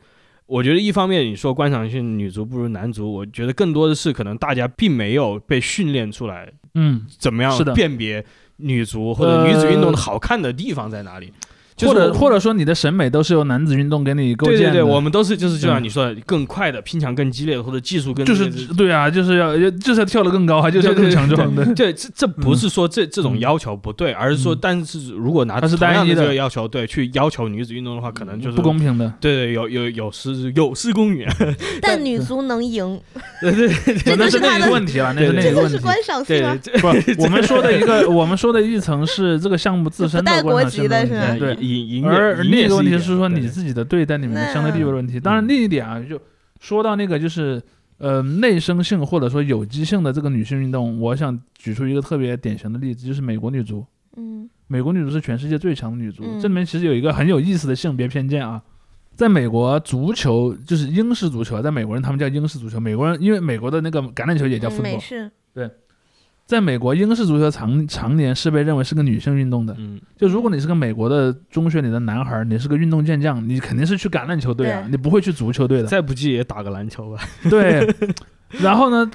我觉得一方面你说观赏性女足不如男足，我觉得更多的是可能大家并没有被训练出来，嗯，怎么样辨别女足或者女子运动的好看的地方在哪里。或者或者说你的审美都是由男子运动给你构建的，对对对，我们都是就是就像你说的更快的拼抢更激烈的或者技术更就是对啊，就是要就是要跳得更高，还就是要更强壮的。对，这这不是说这这种要求不对，而是说，但是如果拿它是单一的这个要求对去要求女子运动的话，可能就是不公平的。对对，有有有失有失公允。[LAUGHS] 但女足能赢，[LAUGHS] 对对，那是另一个问题了，那是另一个问题。观赏性啊，[LAUGHS] 不，我们说的一个我们说的一层是这个项目自身的观赏性的是对而。另一个问题是说你自己的队在里面的相对地位的问题。当然，另一点啊，就说到那个就是呃内生性或者说有机性的这个女性运动，我想举出一个特别典型的例子，就是美国女足。嗯，美国女足是全世界最强的女足。这里面其实有一个很有意思的性别偏见啊，在美国足球就是英式足球，在美国人他们叫英式足球，美国人因为美国的那个橄榄球也叫 football。美式。对。在美国，英式足球常常年是被认为是个女性运动的。嗯，就如果你是个美国的中学里的男孩，你是个运动健将，你肯定是去橄榄球队啊，你不会去足球队的。再不济也打个篮球吧。[LAUGHS] 对，然后呢，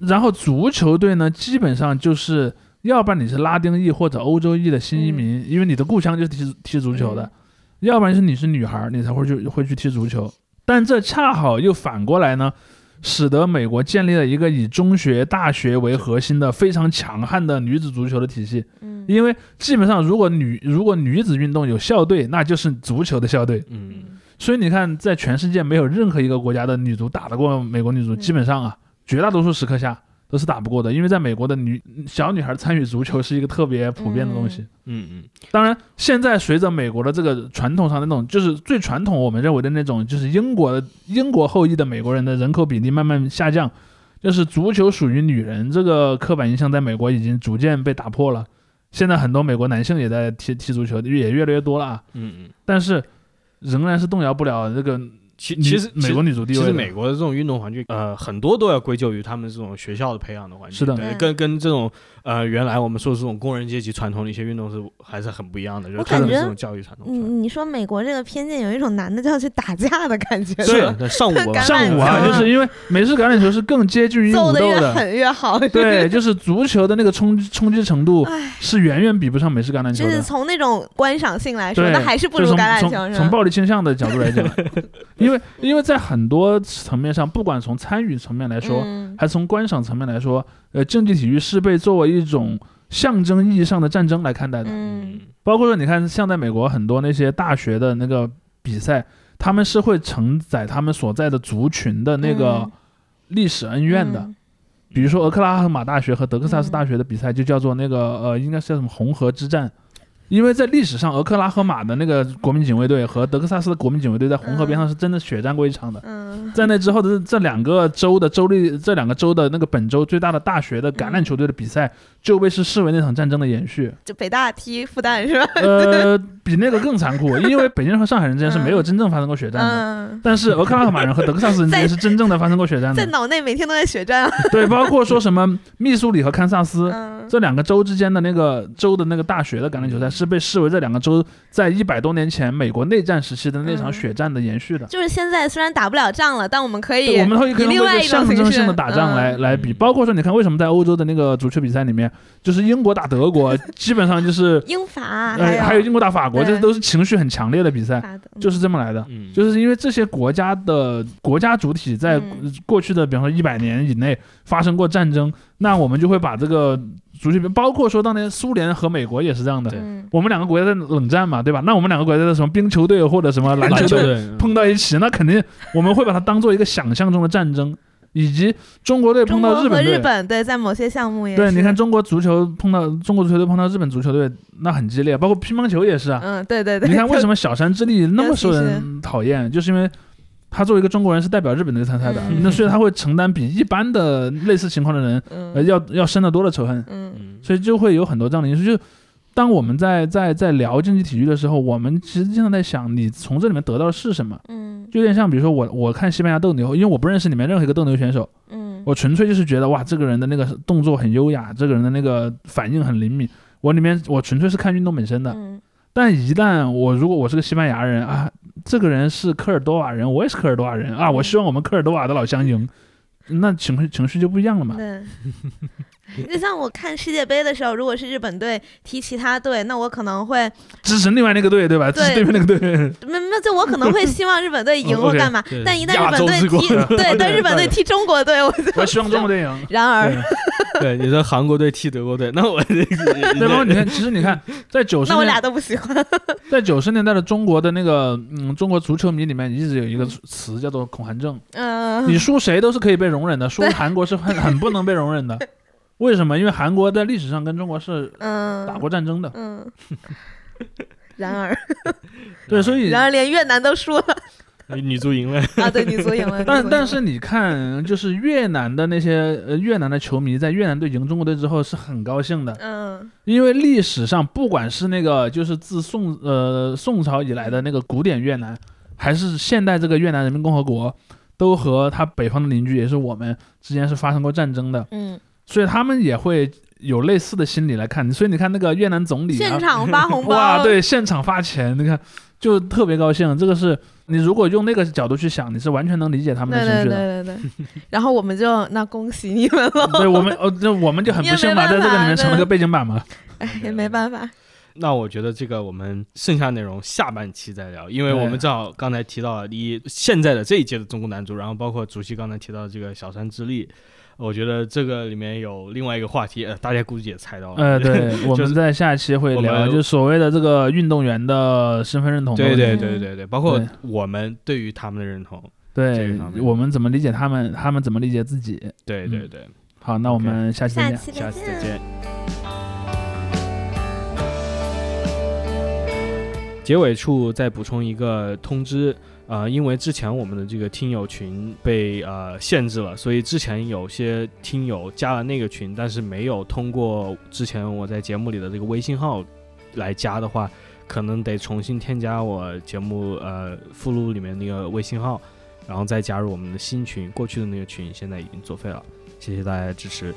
然后足球队呢，基本上就是要不然你是拉丁裔或者欧洲裔的新移民，因为你的故乡就是踢踢足球的；要不然是你是女孩，你才会去会去踢足球。但这恰好又反过来呢。使得美国建立了一个以中学、大学为核心的非常强悍的女子足球的体系。嗯，因为基本上如果女如果女子运动有校队，那就是足球的校队。嗯，所以你看，在全世界没有任何一个国家的女足打得过美国女足，基本上啊，绝大多数时刻下。都是打不过的，因为在美国的女小女孩参与足球是一个特别普遍的东西。嗯嗯。当然，现在随着美国的这个传统上的那种，就是最传统我们认为的那种，就是英国的英国后裔的美国人的人口比例慢慢下降，就是足球属于女人这个刻板印象在美国已经逐渐被打破了。现在很多美国男性也在踢踢足球，也越来越多了啊。嗯嗯。但是仍然是动摇不了这个。其其实美国女足地位，其实美国的这种运动环境，呃，很多都要归咎于他们这种学校的培养的环境。是的，跟跟这种呃原来我们说的这种工人阶级传统的一些运动是还是很不一样的。就是他们这种教育传统。你你说美国这个偏见，有一种男的就要去打架的感觉。对，上午 [LAUGHS] 上午啊，就是因为美式橄榄球是更接近于武斗的，越狠越好。对，就是足球的那个冲冲击程度是远远比不上美式橄榄球的。就是从那种观赏性来说，那还是不如橄榄球。从暴力倾向的角度来讲，[LAUGHS] 因为因为在。很多层面上，不管从参与层面来说，还是从观赏层面来说，呃，竞技体育是被作为一种象征意义上的战争来看待的。嗯，包括说，你看，像在美国很多那些大学的那个比赛，他们是会承载他们所在的族群的那个历史恩怨的。比如说，俄克拉荷马大学和德克萨斯大学的比赛就叫做那个呃，应该是叫什么红河之战。因为在历史上，俄克拉荷马的那个国民警卫队和德克萨斯的国民警卫队在红河边上是真的血战过一场的。在那之后的这两个州的州立，这两个州的那个本州最大的大学的橄榄球队的比赛，就被是视为那场战争的延续。就北大踢复旦是吧？呃，比那个更残酷，因为北京人和上海人之间是没有真正发生过血战的。但是俄克拉荷马人和德克萨斯人之间是真正的发生过血战的。[LAUGHS] 在脑内每天都在血战。啊对，包括说什么密苏里和堪萨斯这两个州之间的那个州的那个大学的橄榄球赛。是被视为这两个州在一百多年前美国内战时期的那场血战的延续的。就是现在虽然打不了仗了，但我们可以，我们可以另外一个象征性的打仗来来比。包括说，你看为什么在欧洲的那个足球比赛里面，就是英国打德国，基本上就是 [LAUGHS] 英法，还有英国打法国，这都是情绪很强烈的比赛，就是这么来的。就是因为这些国家的国家主体在过去的，比方说一百年以内发生过战争，那我们就会把这个。足球包括说当年苏联和美国也是这样的，我们两个国家在冷战嘛，对吧？那我们两个国家的什么冰球队或者什么篮球队碰到一起，那肯定我们会把它当做一个想象中的战争。以及中国队碰到日本队，日本对在某些项目也对，你看中国足球碰到中国足球队碰到日本足球队，那很激烈。包括乒乓球也是啊，嗯，对对对。你看为什么小山之力那么受人讨厌，就是因为。他作为一个中国人是代表日本队参赛的，那所以他会承担比一般的类似情况的人呃要要深得多的仇恨，所以就会有很多这样的因素。就当我们在在在聊竞技体育的时候，我们其实经常在想，你从这里面得到的是什么？嗯，就有点像比如说我我看西班牙斗牛，因为我不认识里面任何一个斗牛选手，嗯，我纯粹就是觉得哇，这个人的那个动作很优雅，这个人的那个反应很灵敏，我里面我纯粹是看运动本身的。但一旦我如果我是个西班牙人啊。这个人是科尔多瓦人，我也是科尔多瓦人啊！我希望我们科尔多瓦的老乡赢，那情绪情绪就不一样了嘛。对，[LAUGHS] 就像我看世界杯的时候，如果是日本队踢其他队，那我可能会支持另外那个队，对吧？支持对面那个队。[LAUGHS] 那那就我可能会希望日本队 [LAUGHS] 赢或干嘛。但一旦日本队踢，对，但日本队踢中国队，我我希望中国队赢。然而。对，你说韩国队踢德国队，那我这个，对吧？你看，其实你看，在九十，那我俩都不喜欢。在九十年代的中国的那个，嗯，中国足球迷里面一直有一个词叫做“恐韩症”。嗯，你输谁都是可以被容忍的，输韩国是很很不能被容忍的。为什么？因为韩国在历史上跟中国是打过战争的。嗯。[LAUGHS] 然而，对，所以然而连越南都输了。女足赢了 [LAUGHS] 啊！对，女足赢了。但但是你看，就是越南的那些呃越南的球迷，在越南队赢中国队之后是很高兴的。嗯。因为历史上，不管是那个就是自宋呃宋朝以来的那个古典越南，还是现代这个越南人民共和国，都和他北方的邻居也是我们之间是发生过战争的。嗯。所以他们也会有类似的心理来看你。所以你看那个越南总理现场发红包，[LAUGHS] 哇，对，现场发钱，你看就特别高兴。这个是你如果用那个角度去想，你是完全能理解他们的情绪的。对对对对。然后我们就那恭喜你们了。[LAUGHS] 对我们哦，那我们就很不幸嘛，在这个里面成了个背景板嘛。哎，也没办法。那我觉得这个我们剩下内容下半期再聊，因为我们正好刚才提到了一现在的这一届的中国男足，然后包括主席刚才提到的这个小山之力，我觉得这个里面有另外一个话题，呃，大家估计也猜到了。呃，[LAUGHS] 对，我们在下期会聊，就所谓的这个运动员的身份认同。对对对对对，包括我们对于他们的认同，对，我们怎么理解他们，他们怎么理解自己。对对对，好，那我们下期再见，下期再见。结尾处再补充一个通知，呃，因为之前我们的这个听友群被呃限制了，所以之前有些听友加了那个群，但是没有通过之前我在节目里的这个微信号来加的话，可能得重新添加我节目呃附录里面那个微信号，然后再加入我们的新群。过去的那个群现在已经作废了，谢谢大家的支持。